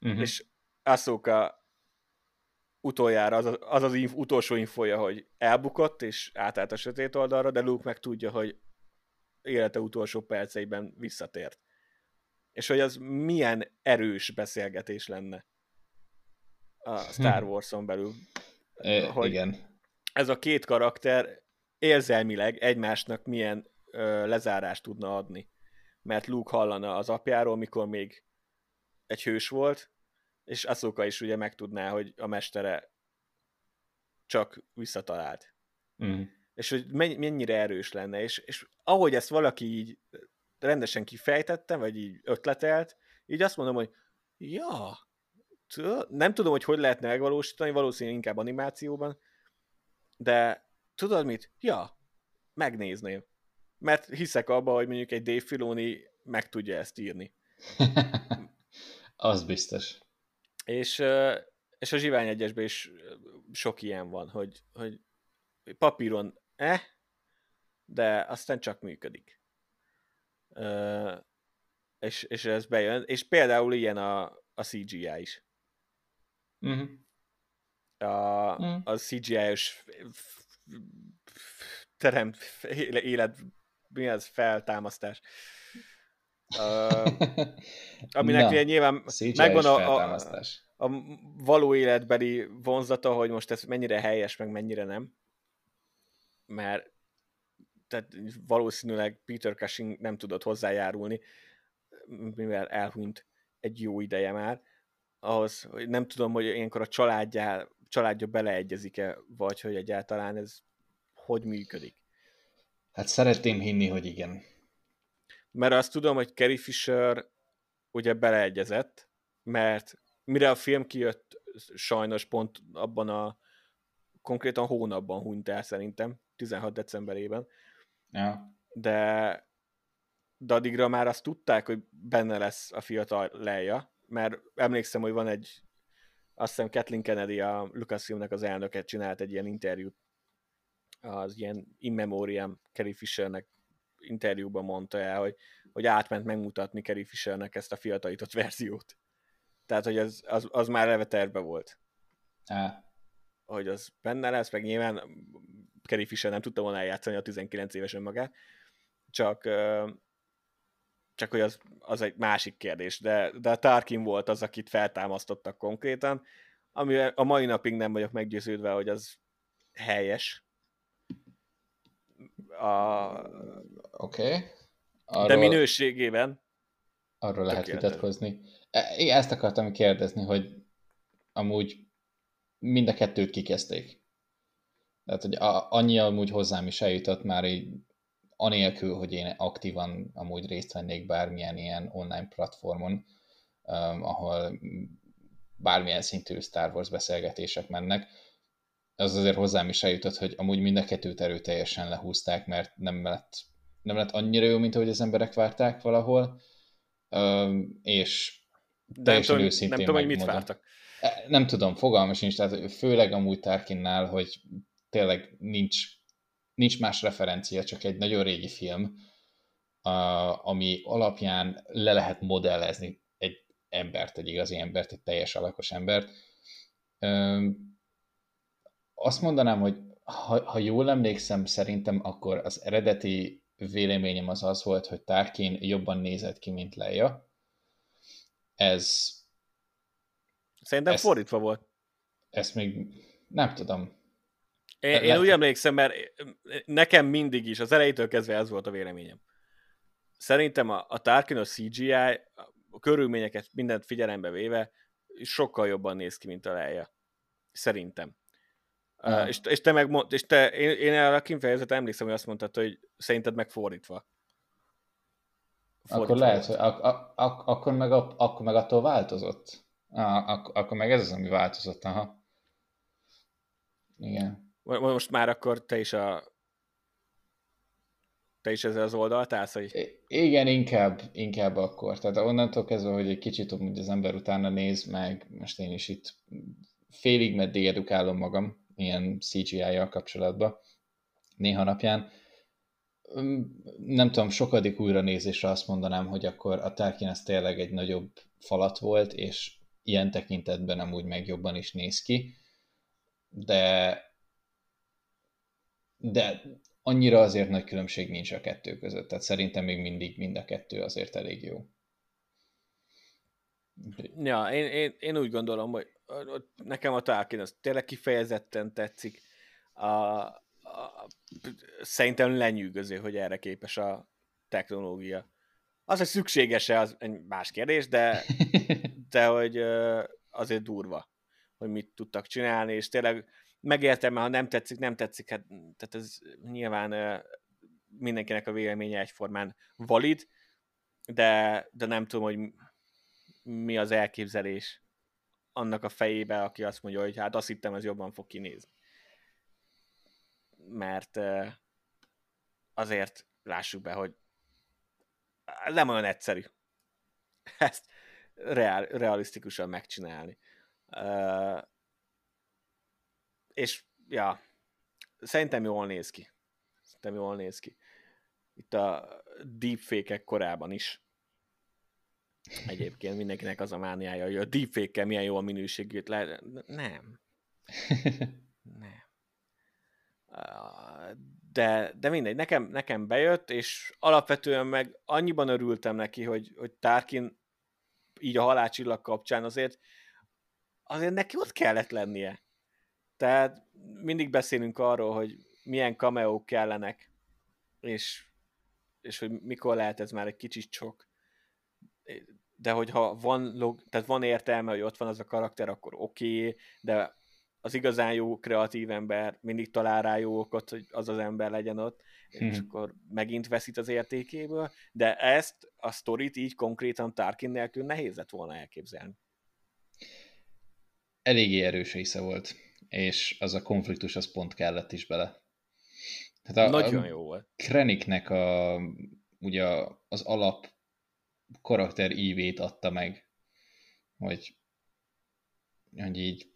Uh-huh. És Ahsoka utoljára az az, az, az inf, utolsó infoja, hogy elbukott, és átállt a sötét oldalra, de Luke meg tudja, hogy élete utolsó perceiben visszatért. És hogy az milyen erős beszélgetés lenne a Star hm. Wars-on belül. Hogy igen. Ez a két karakter érzelmileg egymásnak milyen ö, lezárást tudna adni. Mert Luke hallana az apjáról, mikor még egy hős volt, és Asuka is ugye megtudná, hogy a mestere csak visszatalált. Mm. És hogy mennyire erős lenne, és, és ahogy ezt valaki így rendesen kifejtette, vagy így ötletelt, így azt mondom, hogy ja, nem tudom, hogy hogy lehetne megvalósítani, valószínűleg inkább animációban, de tudod mit? Ja, megnézném. Mert hiszek abba, hogy mondjuk egy Dave Filoni meg tudja ezt írni. Az biztos. És, és a Zsivány egyesben is sok ilyen van, hogy, hogy papíron eh, de aztán csak működik. És, és ez bejön. És például ilyen a, a CGI is. Uh-huh. A, uh-huh. a CGI-os terem élet, mi az feltámasztás. Uh, aminek Na, nyilván megvan a, a, a való életbeli vonzata, hogy most ez mennyire helyes, meg mennyire nem. Mert tehát valószínűleg Peter Cushing nem tudott hozzájárulni, mivel elhunyt egy jó ideje már, ahhoz, hogy nem tudom, hogy ilyenkor a családja, családja beleegyezik-e, vagy hogy egyáltalán ez hogy működik. Hát szeretném hinni, hogy igen. Mert azt tudom, hogy Carrie Fisher ugye beleegyezett, mert mire a film kijött, sajnos pont abban a konkrétan hónapban hunyt el szerintem, 16 decemberében. Ja. De, de addigra már azt tudták, hogy benne lesz a fiatal Leia, mert emlékszem, hogy van egy azt hiszem Kathleen Kennedy, a Lucasfilmnek az elnöke csinált egy ilyen interjút, az ilyen in memoriam Carrie Fishernek interjúban mondta el, hogy, hogy átment megmutatni Carrie Fishernek ezt a fiatalított verziót. Tehát, hogy az, az, az már eleve terve volt. Á. Hogy az benne lesz, meg nyilván Carrie Fisher nem tudta volna eljátszani a 19 évesen magát, csak, csak hogy az, az egy másik kérdés, de, de a Tarkin volt az, akit feltámasztottak konkrétan, ami a mai napig nem vagyok meggyőződve, hogy az helyes. A... Oké. Okay. Arról... De minőségében arról lehet vitatkozni. E, igen, ezt akartam kérdezni, hogy amúgy mind a kettőt kikezdték. Tehát, hogy a, annyi amúgy hozzám is eljutott már így anélkül, hogy én aktívan amúgy részt vennék bármilyen ilyen online platformon, um, ahol bármilyen szintű Star Wars beszélgetések mennek, az azért hozzám is eljutott, hogy amúgy mind a kettőt erőteljesen lehúzták, mert nem lett, nem lett annyira jó, mint ahogy az emberek várták valahol, um, és de nem tudom, nem tudom, hogy mit vártak. E, nem tudom, fogalmas sincs, tehát főleg amúgy Tarkinnál, hogy tényleg nincs, nincs más referencia, csak egy nagyon régi film, ami alapján le lehet modellezni egy embert, egy igazi embert, egy teljes alakos embert. Azt mondanám, hogy ha, ha jól emlékszem, szerintem akkor az eredeti véleményem az az volt, hogy Tarkin jobban nézett ki, mint Leia. Ez... Szerintem ezt, fordítva volt. Ezt még nem tudom. Én, én úgy emlékszem, mert nekem mindig is, az elejétől kezdve ez volt a véleményem. Szerintem a, a Tarkinos CGI, a körülményeket mindent figyelembe véve, sokkal jobban néz ki, mint a Leia. Szerintem. Uh, és, és te meg és te, én, én erre a kifejezet emlékszem, hogy azt mondtad, hogy szerinted megfordítva. fordítva. Akkor lehet, hogy ak- ak- ak- akkor, meg a, akkor meg attól változott. Ah, ak- akkor meg ez az, ami változott, aha. Igen. Most már akkor te is a te is ezzel az oldalt állsz, hogy... Igen, inkább, inkább akkor. Tehát onnantól kezdve, hogy egy kicsit hogy az ember utána néz, meg most én is itt félig meddig edukálom magam ilyen CGI-jal kapcsolatban néha napján. Nem tudom, sokadik újra nézésre azt mondanám, hogy akkor a Tarkin az tényleg egy nagyobb falat volt, és ilyen tekintetben amúgy meg jobban is néz ki, de de annyira azért nagy különbség nincs a kettő között, tehát szerintem még mindig mind a kettő azért elég jó. Ja, én, én, én úgy gondolom, hogy nekem a Tolkien az tényleg kifejezetten tetszik. A, a, szerintem lenyűgöző, hogy erre képes a technológia. Az, hogy szükséges-e, az egy más kérdés, de, de hogy azért durva, hogy mit tudtak csinálni, és tényleg megértem, ha nem tetszik, nem tetszik, hát, tehát ez nyilván mindenkinek a véleménye egyformán valid, de, de nem tudom, hogy mi az elképzelés annak a fejébe, aki azt mondja, hogy hát azt hittem, ez jobban fog kinézni. Mert azért lássuk be, hogy nem olyan egyszerű ezt reál, realisztikusan megcsinálni. És ja, szerintem jól néz ki. Szerintem jól néz ki. Itt a deepfake korában is. Egyébként mindenkinek az a mániája, hogy a deepfake milyen jó a minőségét lehet. Nem. Nem. De, de mindegy, nekem, nekem bejött, és alapvetően meg annyiban örültem neki, hogy, hogy Tarkin így a halálcsillag kapcsán azért azért neki ott kellett lennie. Tehát mindig beszélünk arról, hogy milyen kameók kellenek, és, és hogy mikor lehet ez már egy kicsit sok. De hogyha van, log, tehát van értelme, hogy ott van az a karakter, akkor oké, okay, de az igazán jó kreatív ember mindig talál rá jó okot, hogy az az ember legyen ott, hmm. és akkor megint veszít az értékéből, de ezt a sztorit így konkrétan Tarkin nélkül nehéz lett volna elképzelni. Eléggé erős része volt, és az a konfliktus az pont kellett is bele. Tehát a, Nagyon a jó volt. Kreniknek a, ugye az alap karakter ívét adta meg, hogy, hogy így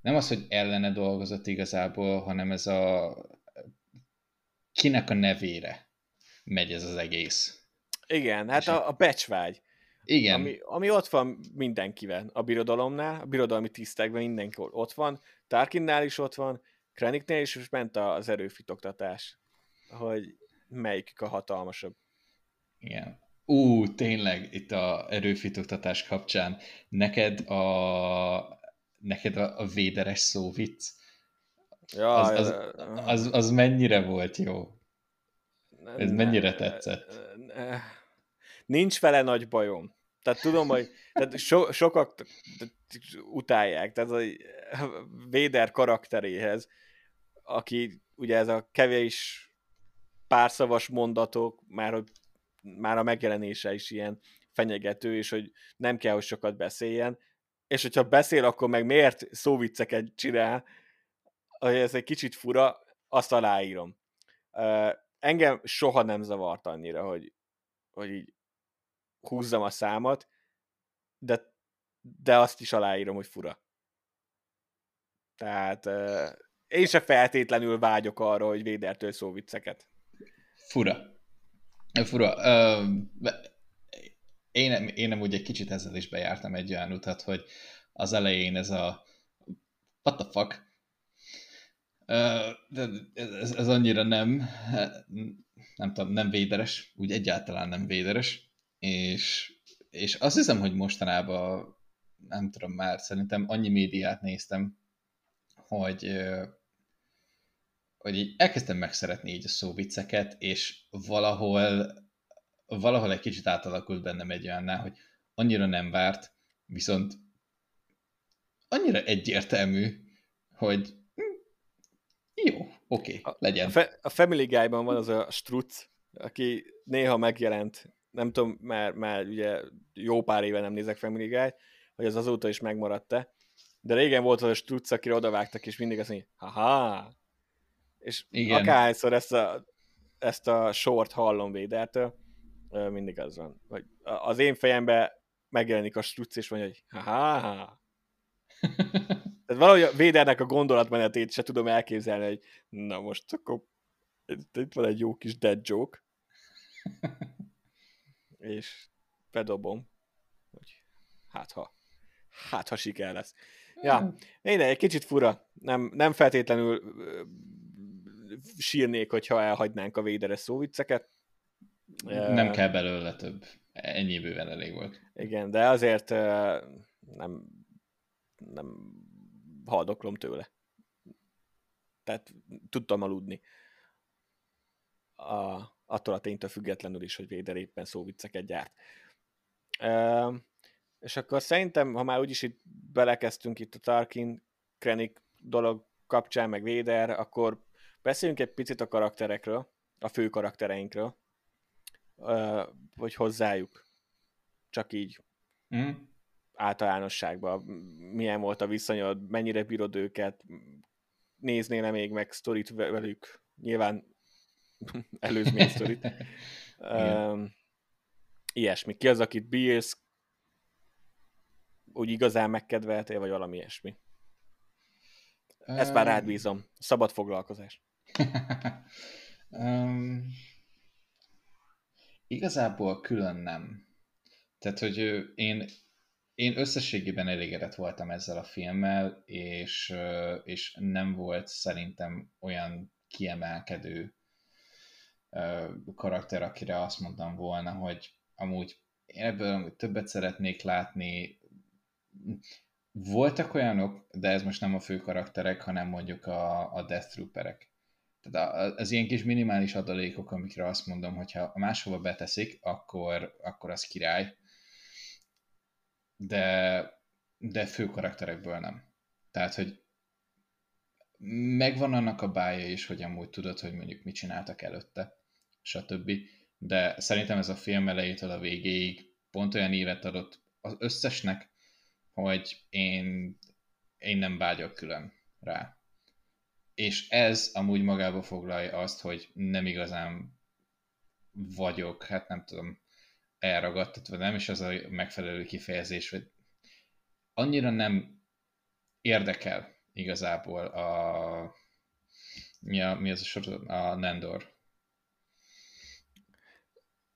nem az, hogy ellene dolgozott igazából, hanem ez a kinek a nevére megy ez az egész. Igen, hát a, a becsvágy. Igen. Ami, ami ott van mindenkivel a birodalomnál, a birodalmi tisztekben mindenki ott van, Tarkinnál is ott van, Kreniknél is, és ment az erőfitoktatás, hogy melyikük a hatalmasabb. Igen. Ú, tényleg, itt a erőfitoktatás kapcsán neked a neked a, a véderes szó vicc, ja, az, az, az, az mennyire volt jó? Ez ne, mennyire tetszett? Nincs vele nagy bajom. Tehát tudom, hogy tehát so, sokak utálják, tehát a Véder karakteréhez, aki ugye ez a kevés párszavas mondatok, már, hogy már a megjelenése is ilyen fenyegető, és hogy nem kell, hogy sokat beszéljen, és hogyha beszél, akkor meg miért szóvicceket csinál, hogy ez egy kicsit fura, azt aláírom. Uh, engem soha nem zavart annyira, hogy, hogy így húzzam a számot, de, de azt is aláírom, hogy fura. Tehát uh, én se feltétlenül vágyok arra, hogy Védertől szóvicceket. Fura. Fura. Uh, én, nem, én nem úgy egy kicsit ezzel is bejártam egy olyan utat, hogy az elején ez a what the fuck, de ez, ez annyira nem, nem tudom, nem véderes, úgy egyáltalán nem véderes, és, és azt hiszem, hogy mostanában, nem tudom már, szerintem annyi médiát néztem, hogy, hogy így elkezdtem megszeretni így a szóvicceket, és valahol valahol egy kicsit átalakult bennem egy olyannál, hogy annyira nem várt, viszont annyira egyértelmű, hogy hm, jó, oké, okay, legyen. A, fe, a Family Guy-ban van az a Strutz, aki néha megjelent, nem tudom, mert, mert ugye jó pár éve nem nézek Family Guy, hogy az azóta is megmaradt-e, de régen volt az a Strutz, akire odavágtak, és mindig azt mondja, haha, és Igen. akárhányszor ezt a, ezt a sort hallom Védertől, mindig az van. Hogy az én fejemben megjelenik a struc, és mondja, hogy ha Tehát valahogy a Védernek a gondolatmenetét se tudom elképzelni, hogy na most akkor itt van egy jó kis dead joke, és bedobom, hogy hát ha, hát ha siker lesz. Ja, én egy kicsit fura. Nem, nem feltétlenül sírnék, hogyha elhagynánk a véderes szóvicceket, nem kell belőle több. Ennyi bőven elég volt. Igen, de azért nem, nem haldoklom tőle. Tehát tudtam aludni. A, attól a ténytől függetlenül is, hogy Véder éppen szóvicceket gyárt. E, és akkor szerintem, ha már úgyis itt belekezdtünk itt a Tarkin, Krennic dolog kapcsán, meg Véder, akkor beszéljünk egy picit a karakterekről, a fő karaktereinkről hogy hozzájuk. Csak így. Mm. Általánosságban. Milyen volt a viszonyod, mennyire bírod őket, néznél még meg sztorit velük, nyilván előzmény sztorit. um, ilyesmi. Ki az, akit bírsz, úgy igazán megkedveltél, vagy valami ilyesmi? Ezt már rád bízom. Szabad foglalkozás. um, igazából külön nem. Tehát, hogy én, én összességében elégedett voltam ezzel a filmmel, és, és nem volt szerintem olyan kiemelkedő karakter, akire azt mondtam volna, hogy amúgy én ebből többet szeretnék látni. Voltak olyanok, de ez most nem a fő karakterek, hanem mondjuk a, a Death Trooperek. Tehát az ilyen kis minimális adalékok, amikre azt mondom, hogyha máshova beteszik, akkor, akkor az király. De, de fő karakterekből nem. Tehát, hogy megvan annak a bája is, hogy amúgy tudod, hogy mondjuk mit csináltak előtte, stb. De szerintem ez a film elejétől a végéig pont olyan évet adott az összesnek, hogy én, én nem vágyok külön rá. És ez amúgy magába foglalja azt, hogy nem igazán vagyok, hát nem tudom, elragadtatva, nem is az a megfelelő kifejezés, hogy annyira nem érdekel igazából a mi, a, mi az a sorozat? A Nendor.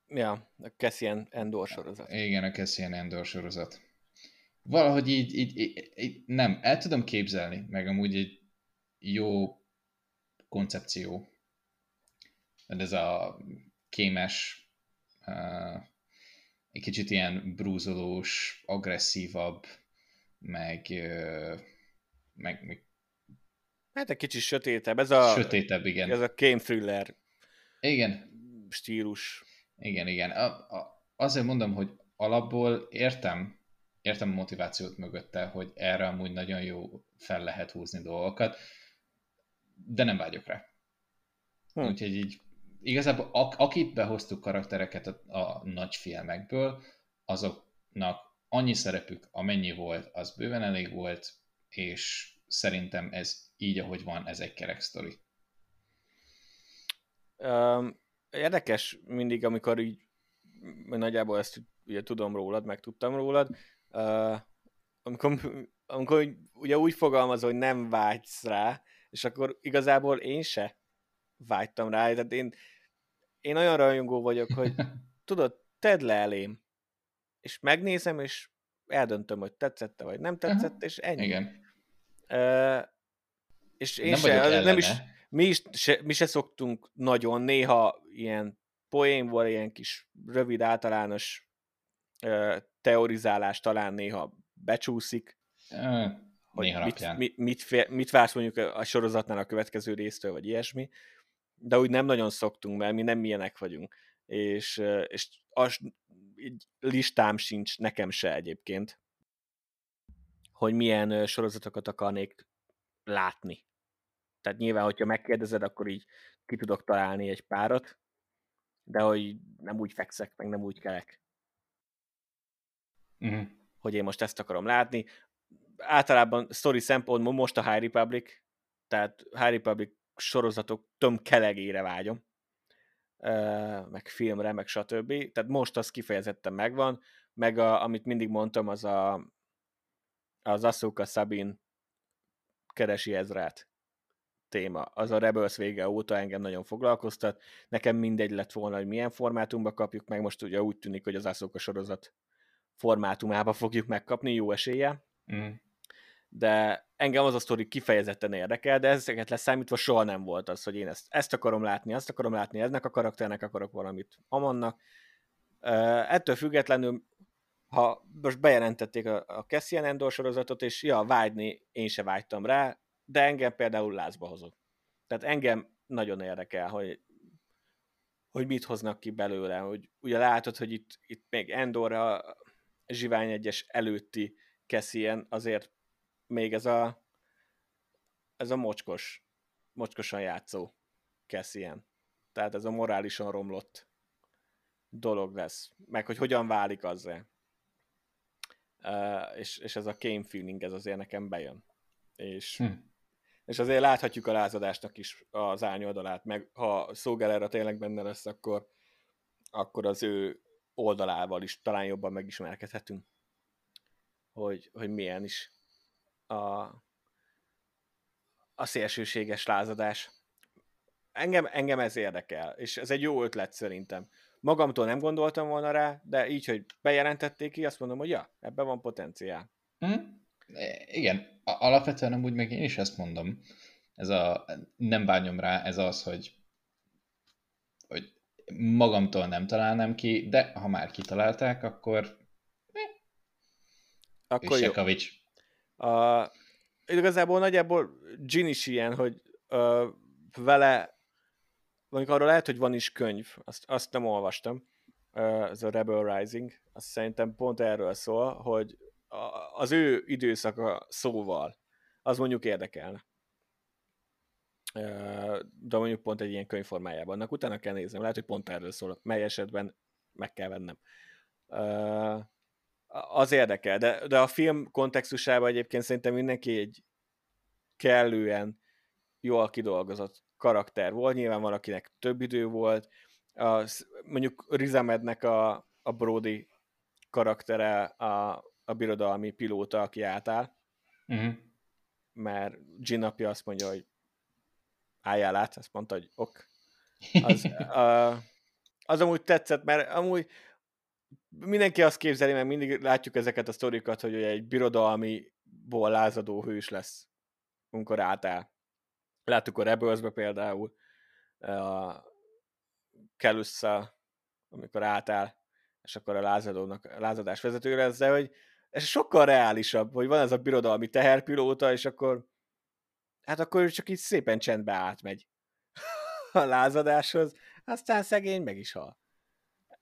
Ja, a Cassian Endor sorozat. Igen, a Cassian Endor sorozat. Valahogy így, így, így, így nem, el tudom képzelni, meg amúgy egy jó koncepció. De ez a kémes, uh, egy kicsit ilyen brúzolós, agresszívabb, meg, uh, meg, meg Hát egy kicsit sötétebb. Ez a, sötétebb, igen. Ez a game thriller igen. stílus. Igen, igen. A, a, azért mondom, hogy alapból értem, értem a motivációt mögötte, hogy erre amúgy nagyon jó fel lehet húzni dolgokat, de nem vágyok rá. Hm. Úgyhogy így igazából ak- akit behoztuk karaktereket a, a nagy filmekből, azoknak annyi szerepük, amennyi volt, az bőven elég volt, és szerintem ez így, ahogy van, ez egy kerek sztori. Um, érdekes mindig, amikor így nagyjából ezt ugye tudom rólad, meg tudtam rólad, uh, amikor, amikor ugye úgy fogalmazol, hogy nem vágysz rá, és akkor igazából én se vágytam rá, tehát én, én olyan rajongó vagyok, hogy tudod, tedd le elém, és megnézem, és eldöntöm, hogy tetszette, vagy nem tetszett, és ennyi. Igen. Uh, és én nem se, nem is, mi, is se, mi se szoktunk nagyon, néha ilyen poénból, ilyen kis rövid általános uh, teorizálás talán néha becsúszik. Uh, hogy néha mit, mit, mit, mit vársz mondjuk a sorozatnál a következő résztől, vagy ilyesmi. De úgy nem nagyon szoktunk, mert mi nem milyenek vagyunk. És, és az listám sincs nekem se egyébként, hogy milyen sorozatokat akarnék látni. Tehát nyilván, hogyha megkérdezed, akkor így ki tudok találni egy párat, de hogy nem úgy fekszek, meg nem úgy kelek. Uh-huh. Hogy én most ezt akarom látni. Általában story szempontból most a High Republic, tehát High Republic sorozatok tömkelegére vágyom, meg filmre, meg stb. Tehát most az kifejezetten megvan, meg a, amit mindig mondtam, az a az Asuka Sabin keresi Ezrát téma. Az a Rebels vége óta engem nagyon foglalkoztat. Nekem mindegy lett volna, hogy milyen formátumba kapjuk meg. Most ugye úgy tűnik, hogy az Asuka sorozat formátumába fogjuk megkapni, jó esélye. Mm. De engem az a sztori kifejezetten érdekel, de ezeket leszámítva soha nem volt az, hogy én ezt, ezt akarom látni, azt akarom látni, eznek a karakternek akarok valamit Amannak. Uh, ettől függetlenül ha most bejelentették a, a Cassian Endor sorozatot, és ja, vágyni én se vágytam rá, de engem például lázba hozott. Tehát engem nagyon érdekel, hogy, hogy mit hoznak ki belőle, hogy ugye látod, hogy itt, itt még Endor a Zsivány egyes előtti Cassian, azért még ez a ez a mocskos, mocskosan játszó Cassian. Tehát ez a morálisan romlott dolog lesz. Meg hogy hogyan válik azzal és, és ez a game feeling, ez azért nekem bejön. És, hm. És azért láthatjuk a lázadásnak is az árnyoldalát, meg ha Szógelera tényleg benne lesz, akkor, akkor az ő oldalával is talán jobban megismerkedhetünk. hogy, hogy milyen is a, a szélsőséges lázadás. Engem, engem ez érdekel, és ez egy jó ötlet szerintem. Magamtól nem gondoltam volna rá, de így, hogy bejelentették ki, azt mondom, hogy ja, ebben van potenciál. Hm? Igen, alapvetően amúgy meg én is ezt mondom. Ez a, nem bányom rá, ez az, hogy, hogy magamtól nem találnám ki, de ha már kitalálták, akkor eh, akkor jó. A, igazából nagyjából Gin is ilyen, hogy uh, vele mondjuk arról lehet, hogy van is könyv, azt, azt nem olvastam, uh, ez a Rebel Rising, azt szerintem pont erről szól, hogy a, az ő időszaka szóval, az mondjuk érdekelne. De mondjuk pont egy ilyen könyv formájában. Annak utána kell néznem, lehet, hogy pont erről szól, mely esetben meg kell vennem. Az érdekel, de, de a film kontextusában egyébként szerintem mindenki egy kellően jól kidolgozott karakter volt, nyilván valakinek több idő volt, a, mondjuk Rizamednek a, a Brody karaktere a, a birodalmi pilóta, aki átáll, uh-huh. mert Gin apja azt mondja, hogy álljál át, azt mondta, hogy ok. Az, a, az amúgy tetszett, mert amúgy mindenki azt képzeli, mert mindig látjuk ezeket a sztorikat, hogy egy birodalmiból lázadó hős lesz, amikor átáll. Láttuk a rebels például, a Kelussa, amikor átáll, és akkor a lázadónak, a lázadás vezetőre de hogy ez sokkal reálisabb, hogy van ez a birodalmi teherpilóta, és akkor hát akkor ő csak így szépen csendbe átmegy a lázadáshoz, aztán szegény meg is hal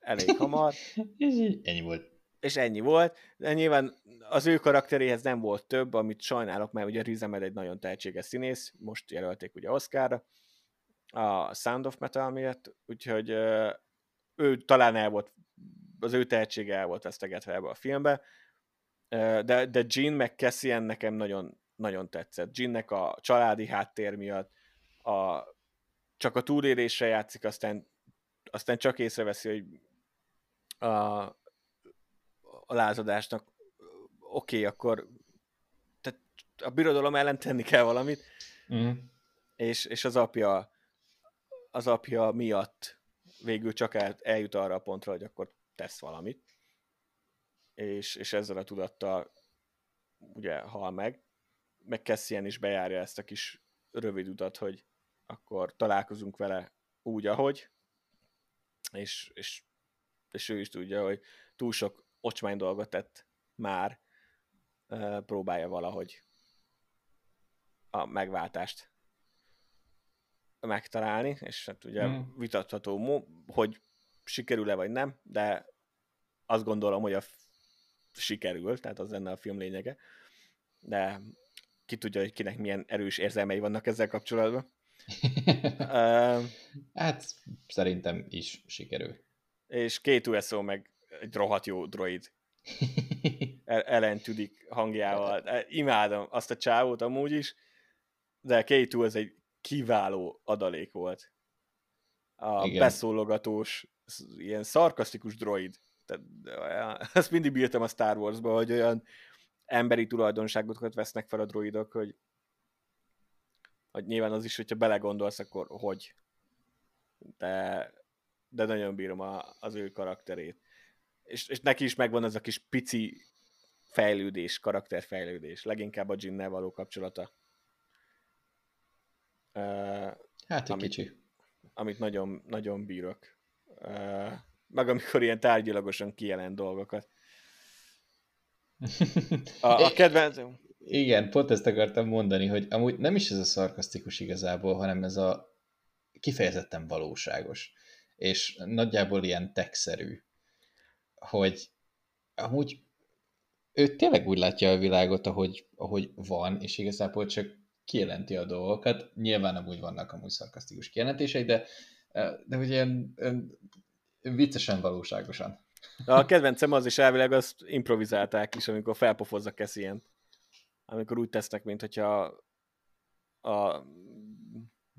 elég hamar. és ennyi volt. És ennyi volt. De nyilván az ő karakteréhez nem volt több, amit sajnálok, mert ugye Riz egy nagyon tehetséges színész, most jelölték ugye Oscarra, a Sound of Metal miatt, úgyhogy ő talán el volt, az ő tehetsége el volt vesztegetve ebbe a filmbe, de, de Jean meg Cassian nekem nagyon, nagyon tetszett. Jeannek a családi háttér miatt, a, csak a túlélésre játszik, aztán, aztán csak észreveszi, hogy a, a lázadásnak oké, okay, akkor tehát a birodalom ellen tenni kell valamit, mm. és, és az apja az apja miatt végül csak el, eljut arra a pontra, hogy akkor tesz valamit, és, és ezzel a tudattal ugye hal meg, meg Cassian is bejárja ezt a kis rövid utat, hogy akkor találkozunk vele úgy, ahogy, és, és és ő is tudja, hogy túl sok ocsmány dolgot tett már, próbálja valahogy a megváltást megtalálni, és hát ugye hmm. vitatható, hogy sikerül-e vagy nem, de azt gondolom, hogy a sikerül, tehát az lenne a film lényege, de ki tudja, hogy kinek milyen erős érzelmei vannak ezzel kapcsolatban. hát szerintem is sikerül és két USO meg egy rohadt jó droid. Ellen Tudik hangjával. E, imádom azt a csávót amúgy is, de K2 ez egy kiváló adalék volt. A Igen. beszólogatós, ilyen szarkasztikus droid. Tehát, ezt mindig bírtam a Star Wars-ba, hogy olyan emberi tulajdonságokat vesznek fel a droidok, hogy, hogy nyilván az is, hogyha belegondolsz, akkor hogy. De de nagyon bírom a, az ő karakterét. És, és neki is megvan az a kis pici fejlődés, karakterfejlődés, leginkább a Jinnel való kapcsolata. Uh, hát amit, kicsi. Amit nagyon, nagyon bírok. Uh, meg amikor ilyen tárgyilagosan kijelent dolgokat. A, a kedvencem... Igen, pont ezt akartam mondani, hogy amúgy nem is ez a szarkasztikus igazából, hanem ez a kifejezetten valóságos és nagyjából ilyen texszerű, hogy amúgy ő tényleg úgy látja a világot, ahogy, ahogy van, és igazából csak kijelenti a dolgokat. Nyilván amúgy vannak amúgy szarkasztikus kijelentései, de, de hogy ilyen, ilyen viccesen valóságosan. A kedvencem az is elvileg azt improvizálták is, amikor felpofozza Cassian. Amikor úgy tesznek, mint hogyha a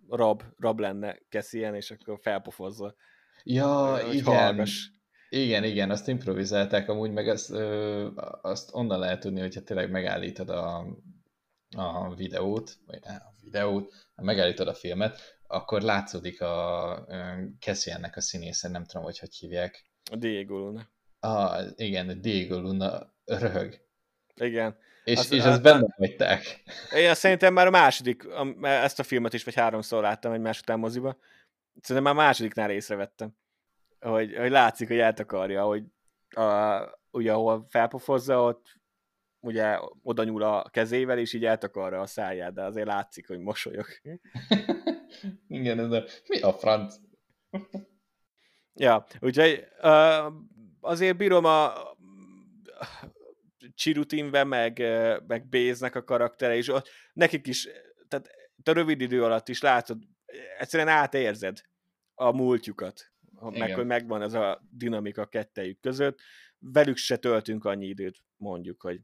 rab, rab lenne Cassian, és akkor felpofozza. Ja, hogy igen. Hallgass. Igen, igen, azt improvizálták amúgy, meg azt, ö, azt onnan lehet tudni, hogyha tényleg megállítod a, a videót, vagy a videót, megállítod a filmet, akkor látszódik a Cassiannek a színésze, nem tudom, hogy hogy hívják. A Diego Luna. A, igen, a Diego Luna röhög. Igen. És, azt, és azt benne hagyták. Én azt szerintem már a második, ezt a filmet is vagy háromszor láttam egy más után moziba. Szerintem már a másodiknál észrevettem, hogy, hogy látszik, hogy eltakarja, hogy a, ugye ahol felpofozza, ott ugye oda nyúl a kezével, és így eltakarja a száját, de azért látszik, hogy mosolyog. Igen, de mi a franc? ja, úgyhogy uh, azért bírom a Chirutinve, meg, meg Béznek a karaktere, és ott nekik is, tehát a rövid idő alatt is látod, egyszerűen átérzed a múltjukat, Igen. meg hogy megvan ez a dinamika kettejük között. Velük se töltünk annyi időt, mondjuk, hogy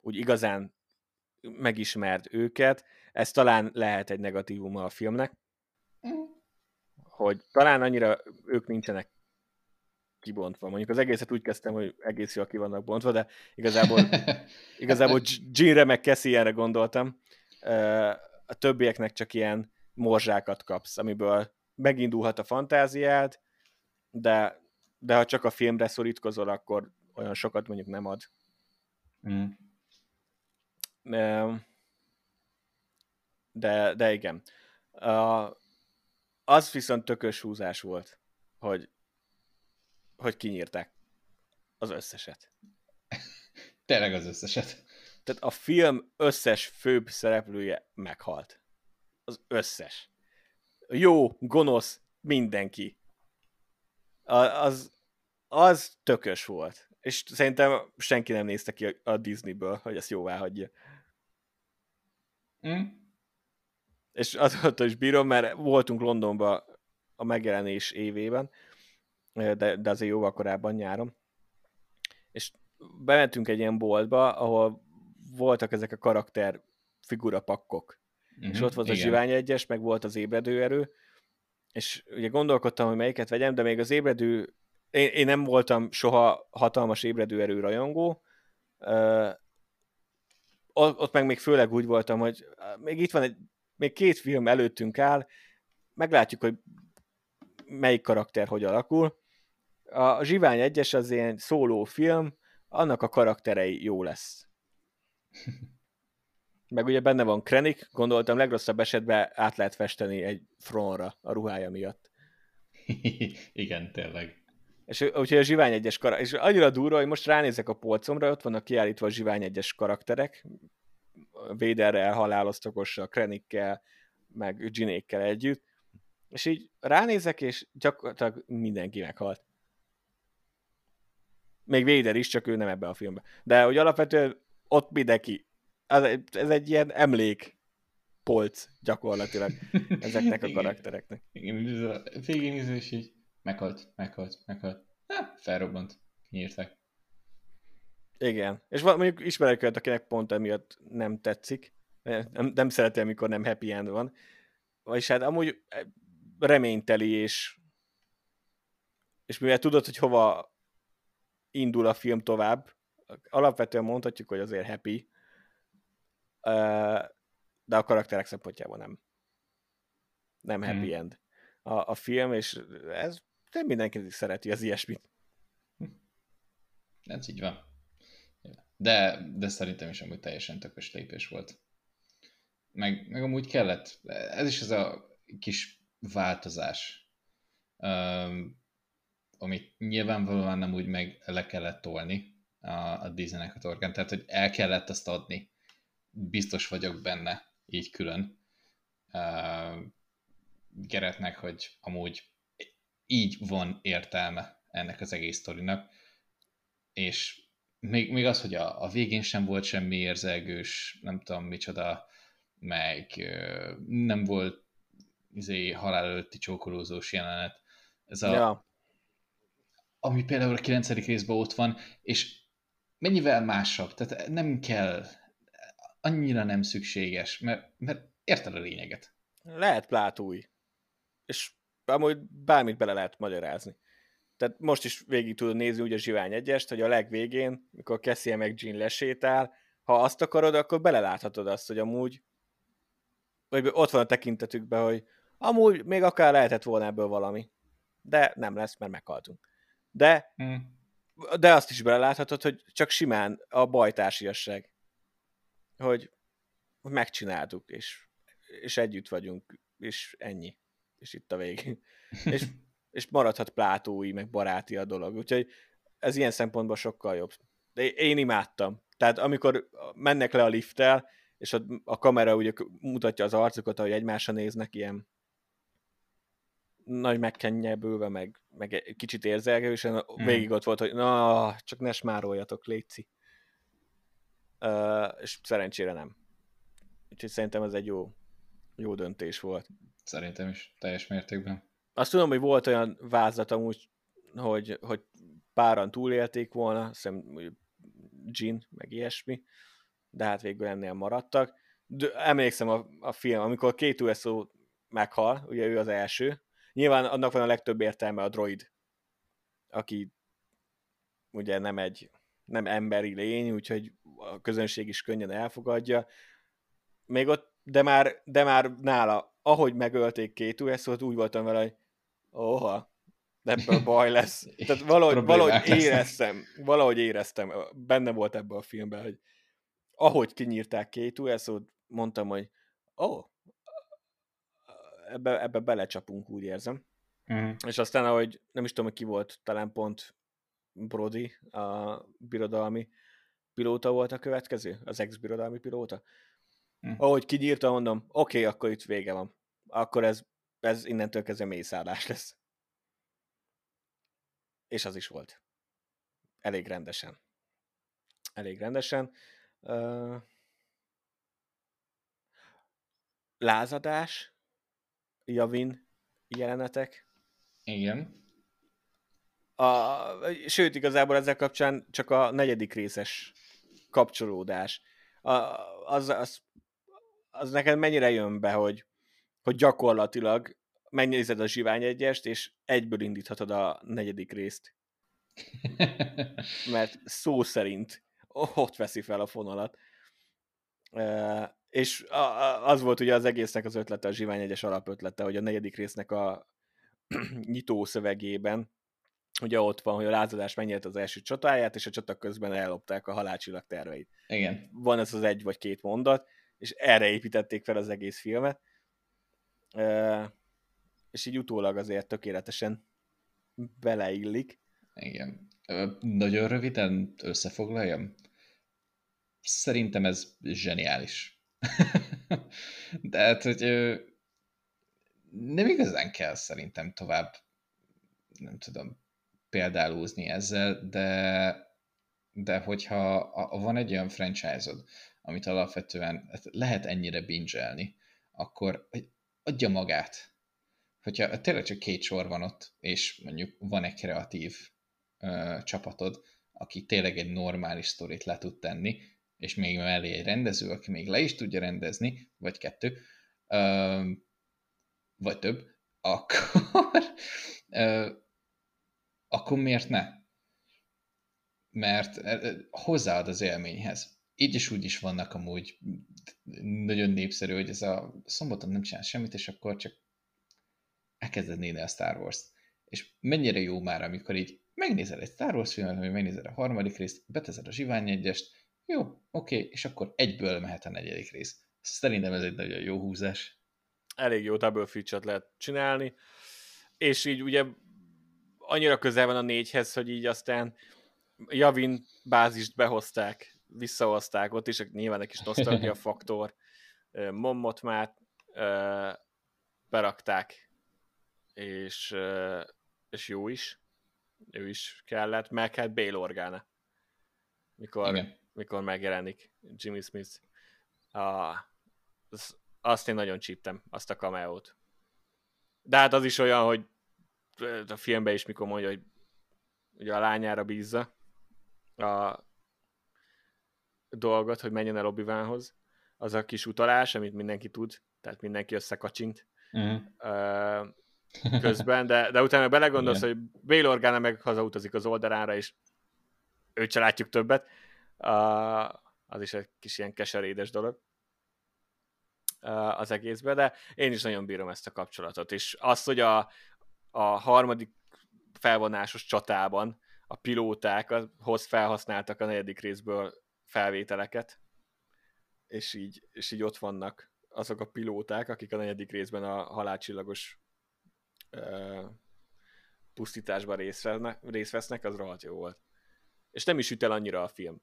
úgy igazán megismert őket. Ez talán lehet egy negatívuma a filmnek, mm. hogy talán annyira ők nincsenek kibontva. Mondjuk az egészet úgy kezdtem, hogy egész jól ki vannak bontva, de igazából, igazából Jeanre meg Cassianre gondoltam. A többieknek csak ilyen morzsákat kapsz, amiből megindulhat a fantáziád, de, de ha csak a filmre szorítkozol, akkor olyan sokat mondjuk nem ad. Mm. De, de igen. Az viszont tökös húzás volt, hogy hogy kinyírták az összeset. Tényleg az összeset. Tehát a film összes főbb szereplője meghalt. Az összes. Jó, gonosz, mindenki. A, az, az tökös volt. És szerintem senki nem nézte ki a Disneyből, hogy ezt jóvá hagyja. Mm. És azóta is bírom, mert voltunk Londonban a megjelenés évében, de, de azért jóval korábban nyáron. És bementünk egy ilyen boltba, ahol voltak ezek a karakter figura pakkok. Mm-hmm, és ott volt igen. a Zsivány egyes, meg volt az ébredő erő, és ugye gondolkodtam, hogy melyiket vegyem, de még az ébredő, én, én nem voltam soha hatalmas ébredő erő rajongó, ott meg még főleg úgy voltam, hogy még itt van egy, még két film előttünk áll, meglátjuk, hogy melyik karakter hogy alakul, a Zsivány egyes az ilyen szóló film, annak a karakterei jó lesz. Meg ugye benne van Krenik, gondoltam legrosszabb esetben át lehet festeni egy frontra a ruhája miatt. Igen, tényleg. És úgyhogy a Zsivány egyes karakter, és annyira durva, hogy most ránézek a polcomra, ott vannak kiállítva a Zsivány egyes karakterek, Véderrel, haláloztokossal, Krenikkel, meg Ginékkel együtt, és így ránézek, és gyakorlatilag mindenki meghalt még Véder is, csak ő nem ebbe a filmbe. De hogy alapvetően ott mindenki, ez egy, ez egy ilyen emlék polc gyakorlatilag ezeknek a karaktereknek. Igen, a végén is így meghalt, meghalt, meghalt. Ha, felrobbant, kinyírták. Igen, és mondjuk ismerek őt, akinek pont emiatt nem tetszik, nem, nem szereti, amikor nem happy end van, vagyis hát amúgy reményteli, és és mivel tudod, hogy hova indul a film tovább. Alapvetően mondhatjuk, hogy azért happy, de a karakterek szempontjából nem. Nem happy hmm. end a, a film, és ez nem mindenki szereti az ilyesmit. Ez így van. De, de szerintem is amúgy teljesen tökös lépés volt. Meg, meg amúgy kellett. Ez is az a kis változás amit nyilvánvalóan nem úgy meg le kellett tolni a, a Disneynek a torkán, tehát hogy el kellett azt adni. Biztos vagyok benne, így külön. Geretnek, hogy amúgy így van értelme ennek az egész sztorinak, és még, még az, hogy a, a végén sem volt semmi érzelgős, nem tudom micsoda, meg uh, nem volt izé, halál előtti csókolózós jelenet. Ez a, ja ami például a 9. részben ott van, és mennyivel másabb, tehát nem kell, annyira nem szükséges, mert, mert érted a lényeget. Lehet plátúj, és amúgy bármit bele lehet magyarázni. Tehát most is végig tudod nézni úgy a Zsivány egyest, hogy a legvégén, mikor Cassie meg Jean lesétál, ha azt akarod, akkor beleláthatod azt, hogy amúgy vagy ott van a tekintetükben, hogy amúgy még akár lehetett volna ebből valami. De nem lesz, mert meghaltunk. De, mm. de azt is beleláthatod, hogy csak simán a bajtársiasság. Hogy megcsináltuk, és, és együtt vagyunk, és ennyi. És itt a végén. és, és maradhat plátói, meg baráti a dolog. Úgyhogy ez ilyen szempontból sokkal jobb. De én imádtam. Tehát amikor mennek le a lifttel, és a, a kamera ugye mutatja az arcukat, ahogy egymásra néznek, ilyen nagy megkennyebülve, meg, meg kicsit érzelgősen, mm. végig ott volt, hogy na, csak ne smároljatok, létszi. Uh, és szerencsére nem. Úgyhogy szerintem ez egy jó, jó döntés volt. Szerintem is, teljes mértékben. Azt tudom, hogy volt olyan vázlat amúgy, hogy, hogy páran túlélték volna, hiszem Jean, meg ilyesmi, de hát végül ennél maradtak. De emlékszem a, a film, amikor két USO meghal, ugye ő az első, nyilván annak van a legtöbb értelme a droid, aki ugye nem egy nem emberi lény, úgyhogy a közönség is könnyen elfogadja. Még ott, de már, de már nála, ahogy megölték két USO-t, úgy voltam vele, hogy oha, ebből baj lesz. Tehát valahogy, valahogy éreztem, valahogy éreztem, benne volt ebben a filmben, hogy ahogy kinyírták két uso mondtam, hogy ó, oh, ebbe, ebbe belecsapunk, úgy érzem. Uh-huh. És aztán, ahogy nem is tudom, hogy ki volt, talán pont Brody, a birodalmi pilóta volt a következő, az ex-birodalmi pilóta. Uh-huh. Ahogy kinyírta, mondom, oké, okay, akkor itt vége van. Akkor ez, ez innentől kezdve mészállás lesz. És az is volt. Elég rendesen. Elég rendesen. Uh, lázadás, Javin jelenetek. Igen. A, sőt, igazából ezzel kapcsán csak a negyedik részes kapcsolódás. A, az, az, az neked mennyire jön be, hogy, hogy gyakorlatilag megnézed a Zsivány egyest, és egyből indíthatod a negyedik részt. Mert szó szerint ott veszi fel a fonalat. És az volt ugye az egésznek az ötlete, a Zsivány egyes alapötlete, hogy a negyedik résznek a nyitó szövegében ugye ott van, hogy a lázadás megnyerte az első csatáját, és a csata közben ellopták a halálcsillag terveit. Igen. Van ez az egy vagy két mondat, és erre építették fel az egész filmet. És így utólag azért tökéletesen beleillik. Igen. Nagyon röviden összefoglaljam. Szerintem ez zseniális. De hát, hogy nem igazán kell szerintem tovább, nem tudom, példálózni ezzel, de, de hogyha van egy olyan franchise-od, amit alapvetően lehet ennyire binge akkor adja magát. Hogyha tényleg csak két sor van ott, és mondjuk van egy kreatív ö, csapatod, aki tényleg egy normális sztorit le tud tenni, és még mellé egy rendező, aki még le is tudja rendezni, vagy kettő, ö, vagy több, akkor, ö, akkor miért ne? Mert hozzáad az élményhez. Így is úgy is vannak amúgy nagyon népszerű, hogy ez a szombaton nem csinál semmit, és akkor csak elkezded nézni a Star Wars-t. És mennyire jó már, amikor így megnézel egy Star Wars filmet, vagy megnézed a harmadik részt, beteszed a zsivány egyest, jó, oké, és akkor egyből mehet a negyedik rész. Szerintem ez egy nagyon jó húzás. Elég jó double feature lehet csinálni, és így ugye annyira közel van a négyhez, hogy így aztán Javin bázist behozták, visszahozták, ott is nyilván egy kis nosztalgia faktor, Mommot már berakták, és, és jó is ő is kellett, meg hát Bale Organa, mikor, Igen. mikor megjelenik Jimmy Smith. A, az, azt én nagyon csíptem, azt a cameo-t. De hát az is olyan, hogy a filmben is mikor mondja, hogy ugye a lányára bízza a dolgot, hogy menjen el obi az a kis utalás, amit mindenki tud, tehát mindenki összekacsint. Uh, közben, de, de utána belegondolsz, Igen. hogy Bail Organa meg hazautazik az oldalára, és őt se látjuk többet. Uh, az is egy kis ilyen keserédes dolog uh, az egészben, de én is nagyon bírom ezt a kapcsolatot, és azt, hogy a, a harmadik felvonásos csatában a pilóták hoz felhasználtak a negyedik részből felvételeket, és így, és így ott vannak azok a pilóták, akik a negyedik részben a halálcsillagos uh, pusztításban részt vesznek, részt vesznek, az rohadt jó volt. És nem is üt el annyira a film.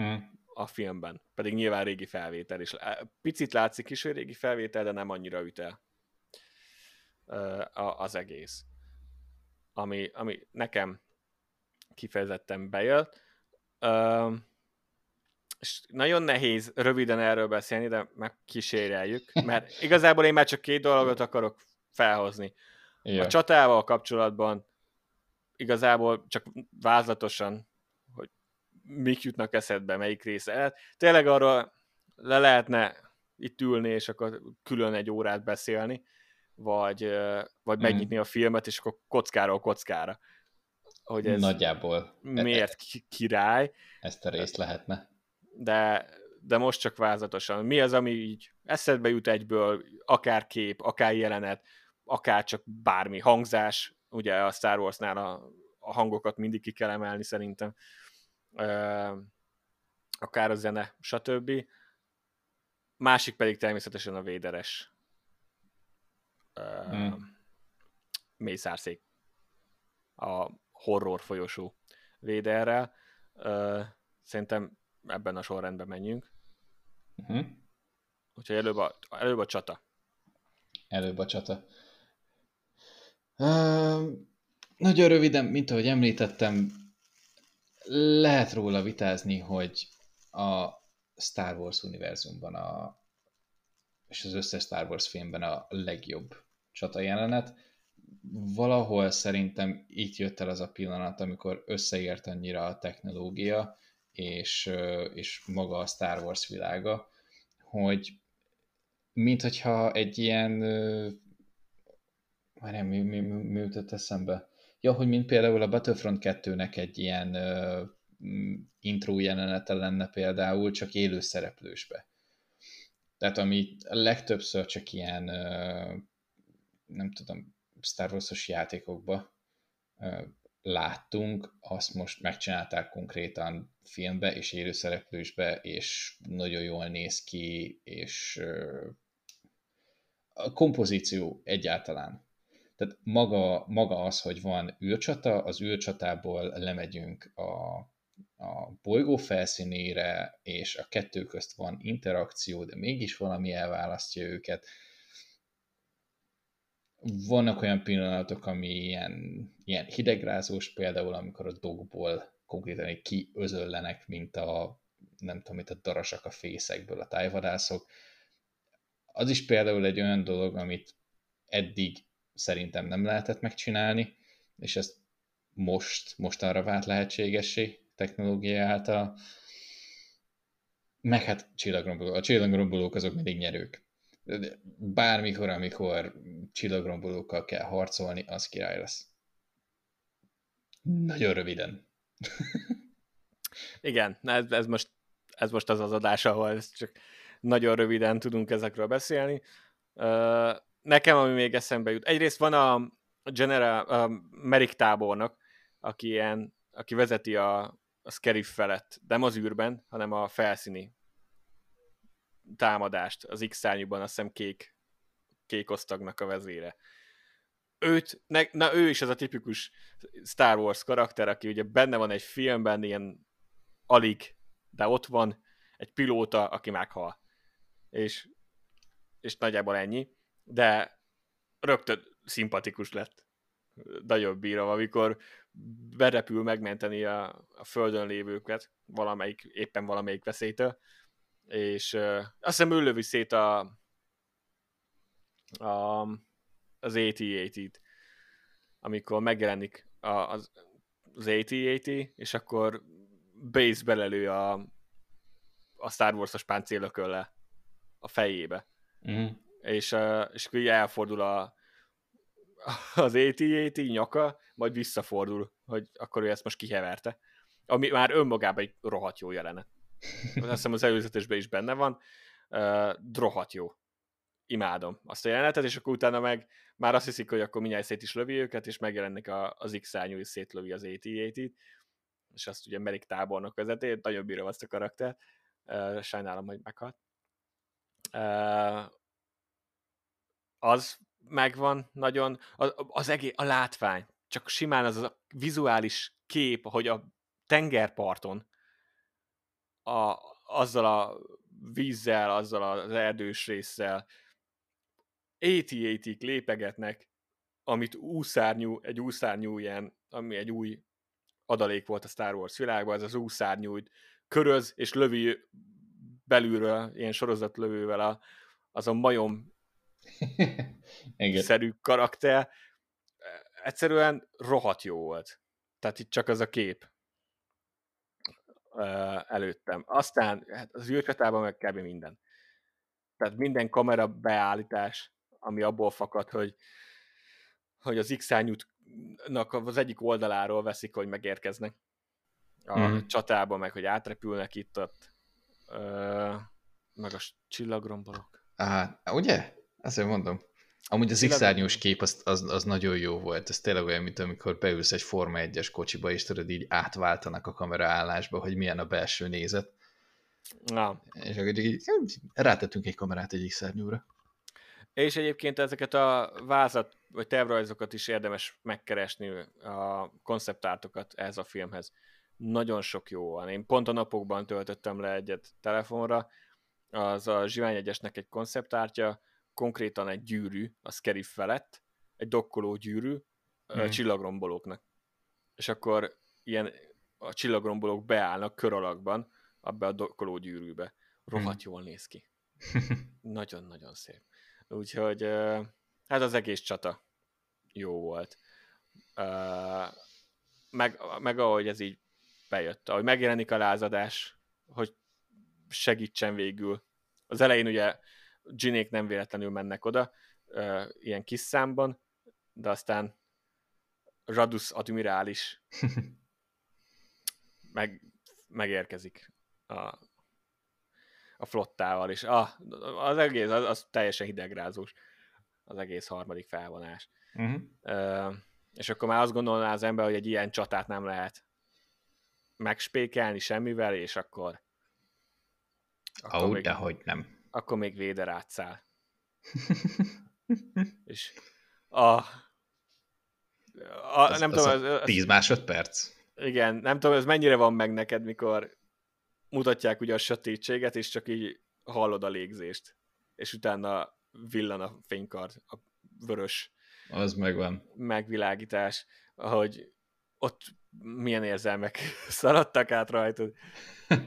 Mm. A filmben. Pedig nyilván régi felvétel, és picit látszik is, hogy régi felvétel, de nem annyira üt el uh, az egész. Ami, ami nekem kifejezetten bejött. Uh, és nagyon nehéz röviden erről beszélni, de megkísérjeljük, mert igazából én már csak két dolgot akarok felhozni. Ja. A csatával kapcsolatban igazából csak vázlatosan, hogy mik jutnak eszedbe, melyik része. Tényleg arról le lehetne itt ülni, és akkor külön egy órát beszélni, vagy, vagy mm. megnyitni a filmet, és akkor kockáról kockára. Hogy ez Nagyjából. Miért király. Ezt a részt lehetne de, de most csak vázatosan. Mi az, ami így eszedbe jut egyből, akár kép, akár jelenet, akár csak bármi hangzás, ugye a Star Warsnál a, a hangokat mindig ki kell emelni szerintem, uh, akár a zene, stb. Másik pedig természetesen a véderes uh, hmm. mészárszék a horror folyosó véderrel. Uh, szerintem ebben a sorrendben menjünk. Uh-huh. Úgyhogy előbb a, előbb a csata. Előbb a csata. Uh, nagyon röviden, mint ahogy említettem, lehet róla vitázni, hogy a Star Wars univerzumban a, és az összes Star Wars filmben a legjobb csata jelenet. Valahol szerintem itt jött el az a pillanat, amikor összeért annyira a technológia, és, és maga a Star Wars világa, hogy mint hogyha egy ilyen már nem, mi, mi, mi, mi eszembe? Ja, hogy mint például a Battlefront 2-nek egy ilyen uh, intro jelenete lenne például, csak élő szereplősbe. Tehát ami legtöbbször csak ilyen, uh, nem tudom, Star Wars-os játékokba láttunk, azt most megcsinálták konkrétan filmbe és élőszereplősbe, és nagyon jól néz ki, és a kompozíció egyáltalán. Tehát maga, maga az, hogy van űrcsata, az űrcsatából lemegyünk a, a bolygó felszínére, és a kettő közt van interakció, de mégis valami elválasztja őket vannak olyan pillanatok, ami ilyen, ilyen hidegrázós, például amikor a dogból konkrétan kiözöllenek, mint a nem tudom, mint a darasak a fészekből, a tájvadászok. Az is például egy olyan dolog, amit eddig szerintem nem lehetett megcsinálni, és ezt most, most arra vált lehetségessé technológia által. Meg hát csillagrombolók. A csillagrombolók azok mindig nyerők bármikor, amikor csillagrombolókkal kell harcolni, az király lesz. Nagyon röviden. Igen, ez, ez, most, ez most az az adás, ahol csak nagyon röviden tudunk ezekről beszélni. Nekem, ami még eszembe jut, egyrészt van a General a Merik tábornok, aki, ilyen, aki vezeti a, a Scarif felett, nem az űrben, hanem a felszíni támadást az X-szárnyúban, azt hiszem kék, kék osztagnak a vezére. Őt, ne, na ő is az a tipikus Star Wars karakter, aki ugye benne van egy filmben, ilyen alig, de ott van egy pilóta, aki meghal. És, és nagyjából ennyi. De rögtön szimpatikus lett. Nagyon bírom, amikor berepül megmenteni a, a földön lévőket, valamelyik, éppen valamelyik veszélytől, és uh, azt hiszem ő lövi szét a, a az AT-AT-t, amikor megjelenik a, az, az AT-AT, és akkor Base belelő a, a Star Wars-os páncélökölle a fejébe. Mm. És, uh, és akkor elfordul a, az AT-AT nyaka, majd visszafordul, hogy akkor ő ezt most kiheverte. Ami már önmagában egy rohadt jó jelenet. Azt hiszem az előzetesben is benne van. Uh, rohadt jó. Imádom azt a jelenetet, és akkor utána meg már azt hiszik, hogy akkor mindjárt szét is lövi őket, és megjelennek a, az X-árnyú, és szétlövi az AT-AT-t, és azt ugye Merik tábornok vezeti, nagyon bírom azt a karaktert, uh, sajnálom, hogy meghalt. Uh, az megvan nagyon, az, az egész, a látvány, csak simán az a vizuális kép, hogy a tengerparton a, azzal a vízzel, azzal az erdős résszel AT-AT-k lépegetnek, amit úszárnyú, egy úszárnyú ilyen, ami egy új adalék volt a Star Wars világban, ez az úszárnyú köröz, és lövi belülről, ilyen sorozatlövővel a, az a majom szerű karakter. Egyszerűen rohadt jó volt. Tehát itt csak az a kép előttem. Aztán hát az űrcsatában meg kb. minden. Tehát minden kamera beállítás, ami abból fakad, hogy, hogy az x az egyik oldaláról veszik, hogy megérkeznek a mm. csatába, meg hogy átrepülnek itt ott, meg a csillagrombolok. Á, ugye? Azért mondom. Amúgy az x kép az, az, az, nagyon jó volt. Ez tényleg olyan, mint amikor beülsz egy Forma 1-es kocsiba, és tudod, így átváltanak a kameraállásba, hogy milyen a belső nézet. Na. És akkor így rátettünk egy kamerát egy x És egyébként ezeket a vázat, vagy tervrajzokat is érdemes megkeresni, a konceptártokat ehhez a filmhez. Nagyon sok jó van. Én pont a napokban töltöttem le egyet telefonra, az a Zsivány egyesnek egy konceptártja, konkrétan egy gyűrű a Skerif felett, egy dokkoló gyűrű hmm. csillagrombolóknak. És akkor ilyen a csillagrombolók beállnak kör alakban abba a dokkoló gyűrűbe. Rohadt hmm. jól néz ki. Nagyon-nagyon szép. Úgyhogy hát az egész csata jó volt. Meg, meg ahogy ez így bejött, ahogy megjelenik a lázadás, hogy segítsen végül. Az elején ugye Ginék nem véletlenül mennek oda, ilyen kis számban, de aztán Radus admirális meg, megérkezik a, a flottával, és ah, az egész, az, az teljesen hidegrázós, az egész harmadik felvonás. Uh-huh. Uh, és akkor már azt gondolná az ember, hogy egy ilyen csatát nem lehet megspékelni semmivel, és akkor... akkor oh, még... de hogy nem akkor még Véder átszáll. és a, a az, nem az tudom, az, az, 10 másodperc. Igen, nem tudom, ez mennyire van meg neked, mikor mutatják ugye a sötétséget, és csak így hallod a légzést, és utána villan a fénykard, a vörös az megvan. megvilágítás, ahogy ott milyen érzelmek szaladtak át rajtad,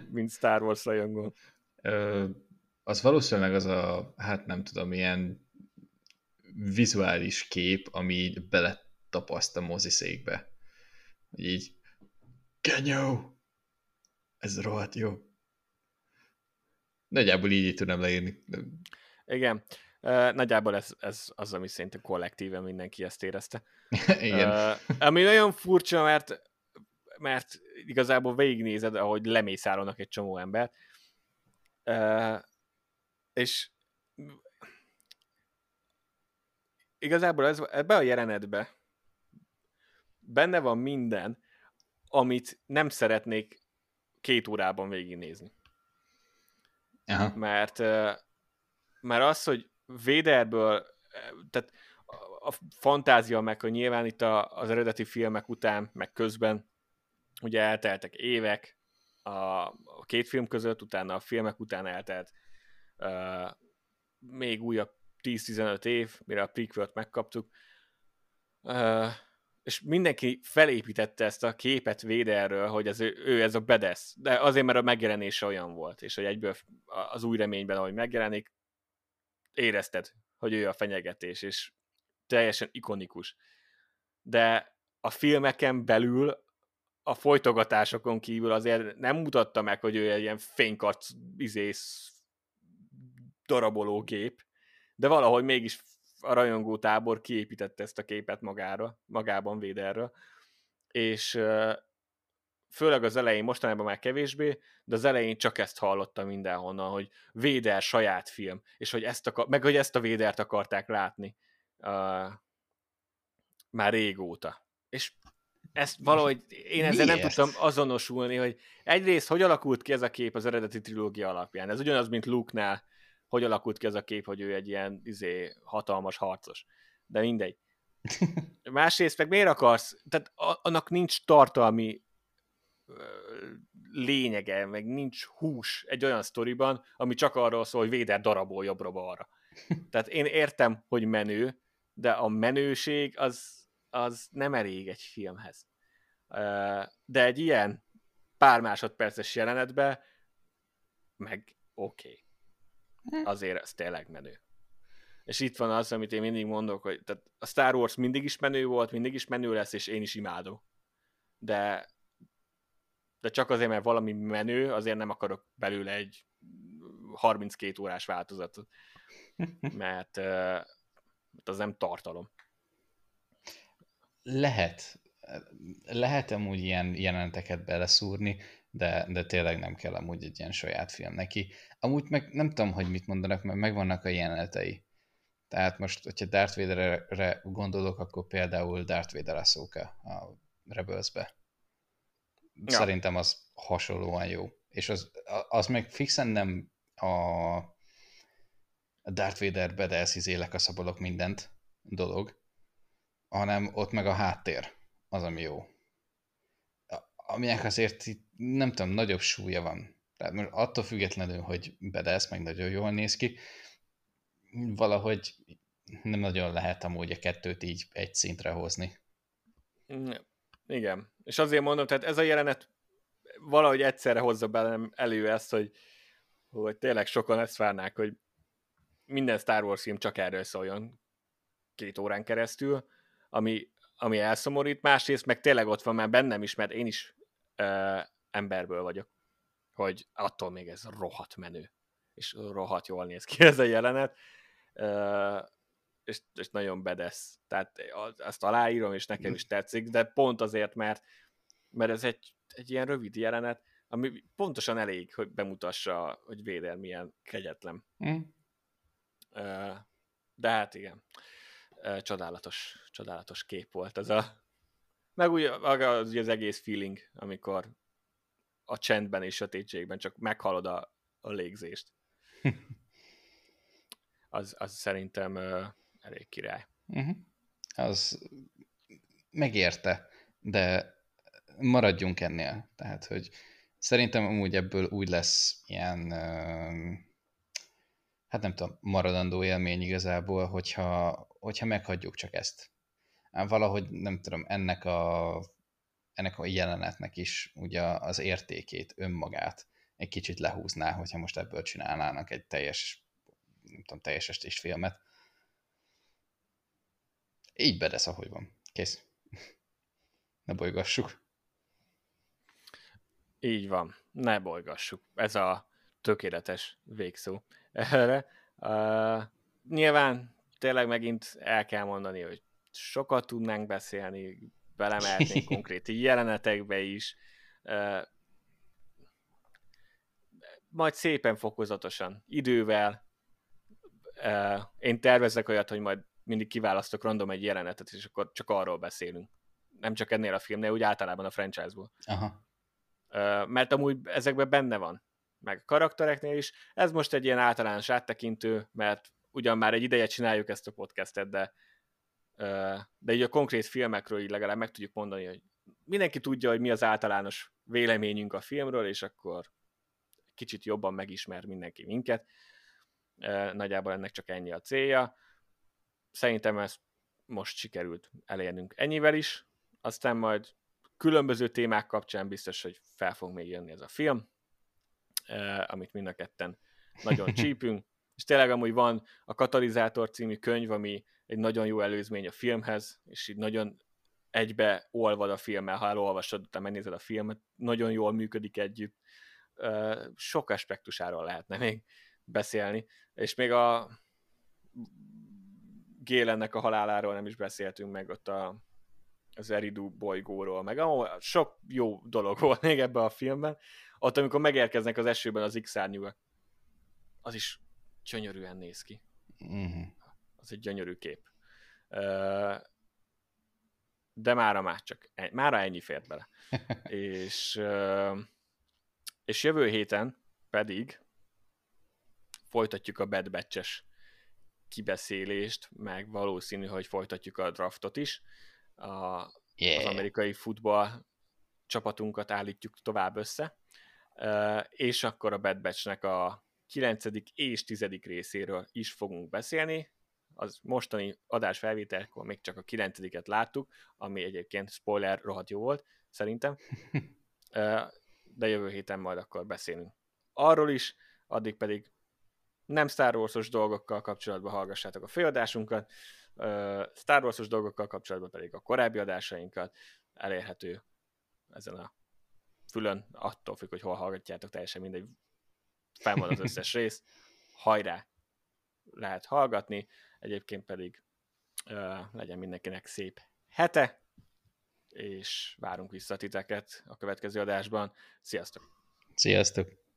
mint Star Wars rajongó az valószínűleg az a, hát nem tudom, ilyen vizuális kép, ami így beletapaszt a moziszékbe. Hogy így, kenyó! Ez rohadt jó. Nagyjából így, így tudom leírni. Igen. Nagyjából ez, ez az, ami szerintem kollektíven mindenki ezt érezte. Igen. Ami nagyon furcsa, mert mert igazából végignézed, ahogy lemészárolnak egy csomó embert, és igazából ez, ebbe a jelenetbe benne van minden, amit nem szeretnék két órában végignézni. Aha. Mert, mert az, hogy Véderből, tehát a fantázia meg, hogy nyilván itt a, az eredeti filmek után, meg közben ugye elteltek évek a, a két film között, utána a filmek után eltelt még újabb 10-15 év, mire a prequel megkaptuk, uh, és mindenki felépítette ezt a képet Véderről, hogy ez, ő, ő ez a bedesz, de azért, mert a megjelenése olyan volt, és hogy egyből az új reményben, ahogy megjelenik, érezted, hogy ő a fenyegetés, és teljesen ikonikus. De a filmeken belül a folytogatásokon kívül azért nem mutatta meg, hogy ő egy ilyen fénykarc izész daraboló gép, de valahogy mégis a rajongó tábor kiépítette ezt a képet magára, magában Véderről, és főleg az elején, mostanában már kevésbé, de az elején csak ezt hallottam mindenhonnan, hogy Véder saját film, és hogy ezt akar, meg hogy ezt a Védert akarták látni uh, már régóta. És ezt valahogy én ezzel Miért? nem tudtam azonosulni, hogy egyrészt hogy alakult ki ez a kép az eredeti trilógia alapján. Ez ugyanaz, mint Luke-nál, hogy alakult ki ez a kép, hogy ő egy ilyen izé, hatalmas harcos. De mindegy. Másrészt meg miért akarsz? Tehát annak nincs tartalmi lényege, meg nincs hús egy olyan sztoriban, ami csak arról szól, hogy Véder darabol jobbra-balra. Tehát én értem, hogy menő, de a menőség az, az nem elég egy filmhez. De egy ilyen pár másodperces jelenetben meg oké. Okay. Azért ez tényleg menő. És itt van az, amit én mindig mondok, hogy tehát a Star Wars mindig is menő volt, mindig is menő lesz, és én is imádom. De de csak azért, mert valami menő, azért nem akarok belőle egy 32 órás változatot, mert uh, az nem tartalom. Lehet. Lehet amúgy ilyen jeleneteket beleszúrni, de, de tényleg nem kell amúgy egy ilyen saját film neki. Amúgy meg nem tudom, hogy mit mondanak, mert megvannak a jelenetei. Tehát most, hogyha Darth Vaderre gondolok, akkor például Darth Vader Ahsoka a Rebelsbe ja. szerintem az hasonlóan jó. És az, az meg fixen nem a, Darth Vader bedelsz a szabolok mindent dolog, hanem ott meg a háttér az, ami jó. Aminek azért nem tudom, nagyobb súlya van. Tehát most attól függetlenül, hogy bedelsz, meg nagyon jól néz ki, valahogy nem nagyon lehet amúgy a kettőt így egy szintre hozni. Igen. És azért mondom, tehát ez a jelenet valahogy egyszerre hozza belem elő ezt, hogy, hogy tényleg sokan ezt várnák, hogy minden Star Wars film csak erről szóljon két órán keresztül, ami, ami elszomorít, másrészt meg tényleg ott van már bennem is, mert én is emberből vagyok, hogy attól még ez rohadt menő, és rohadt jól néz ki ez a jelenet. És, és nagyon bedesz. Tehát azt aláírom, és nekem is tetszik, de pont azért, mert, mert ez egy, egy ilyen rövid jelenet, ami pontosan elég, hogy bemutassa, hogy Véder milyen kegyetlen. Mm. De hát igen, csodálatos, csodálatos kép volt ez a meg úgy az, az egész feeling, amikor a csendben és sötétségben csak meghallod a, a légzést. Az, az szerintem elég király. Uh-huh. Az megérte, de maradjunk ennél. Tehát, hogy szerintem amúgy ebből úgy lesz ilyen, hát nem tudom, maradandó élmény igazából, hogyha, hogyha meghagyjuk csak ezt. Valahogy nem tudom, ennek a, ennek a jelenetnek is ugye az értékét, önmagát egy kicsit lehúzná, hogyha most ebből csinálnának egy teljes, nem tudom, teljes estés filmet így bedesz, ahogy van. Kész. Ne bolygassuk. Így van. Ne bolygassuk. Ez a tökéletes végszó erre. Uh, nyilván tényleg megint el kell mondani, hogy sokat tudnánk beszélni, belemeltnénk konkrét jelenetekbe is. Majd szépen fokozatosan, idővel. Én tervezek olyat, hogy majd mindig kiválasztok random egy jelenetet, és akkor csak arról beszélünk. Nem csak ennél a filmnél, úgy általában a franchise-ból. Aha. Mert amúgy ezekben benne van. Meg a karaktereknél is. Ez most egy ilyen általános áttekintő, mert ugyan már egy ideje csináljuk ezt a podcastet, de de így a konkrét filmekről így legalább meg tudjuk mondani, hogy mindenki tudja, hogy mi az általános véleményünk a filmről, és akkor kicsit jobban megismer mindenki minket. Nagyjából ennek csak ennyi a célja. Szerintem ezt most sikerült elérnünk ennyivel is, aztán majd különböző témák kapcsán biztos, hogy fel fog még jönni ez a film, amit mind a ketten nagyon csípünk, és tényleg amúgy van a Katalizátor című könyv, ami egy nagyon jó előzmény a filmhez, és így nagyon egybe olvad a filmmel, ha elolvasod, utána megnézed a filmet, nagyon jól működik együtt. Sok aspektusáról lehetne még beszélni, és még a Gélennek a haláláról nem is beszéltünk meg ott a, az Eridu bolygóról, meg ahol sok jó dolog volt még ebben a filmben. Ott, amikor megérkeznek az esőben az x az is gyönyörűen néz ki. Uh-huh. Az egy gyönyörű kép. De mára már csak, mára ennyi fért bele. és, és jövő héten pedig folytatjuk a Bad Batch-es kibeszélést, meg valószínű, hogy folytatjuk a draftot is. A, yeah. Az amerikai futball csapatunkat állítjuk tovább össze, és akkor a Bad Batch-nek a 9. és 10. részéről is fogunk beszélni. Az mostani adás felvételkor még csak a 9 láttuk, ami egyébként spoiler rohadt jó volt, szerintem. De jövő héten majd akkor beszélünk arról is, addig pedig nem Star Wars-os dolgokkal kapcsolatban hallgassátok a főadásunkat, Star Wars-os dolgokkal kapcsolatban pedig a korábbi adásainkat elérhető ezen a fülön, attól függ, hogy hol hallgatjátok, teljesen mindegy, fenn van az összes rész, hajrá, lehet hallgatni, egyébként pedig uh, legyen mindenkinek szép hete, és várunk vissza titeket a következő adásban. Sziasztok! Sziasztok!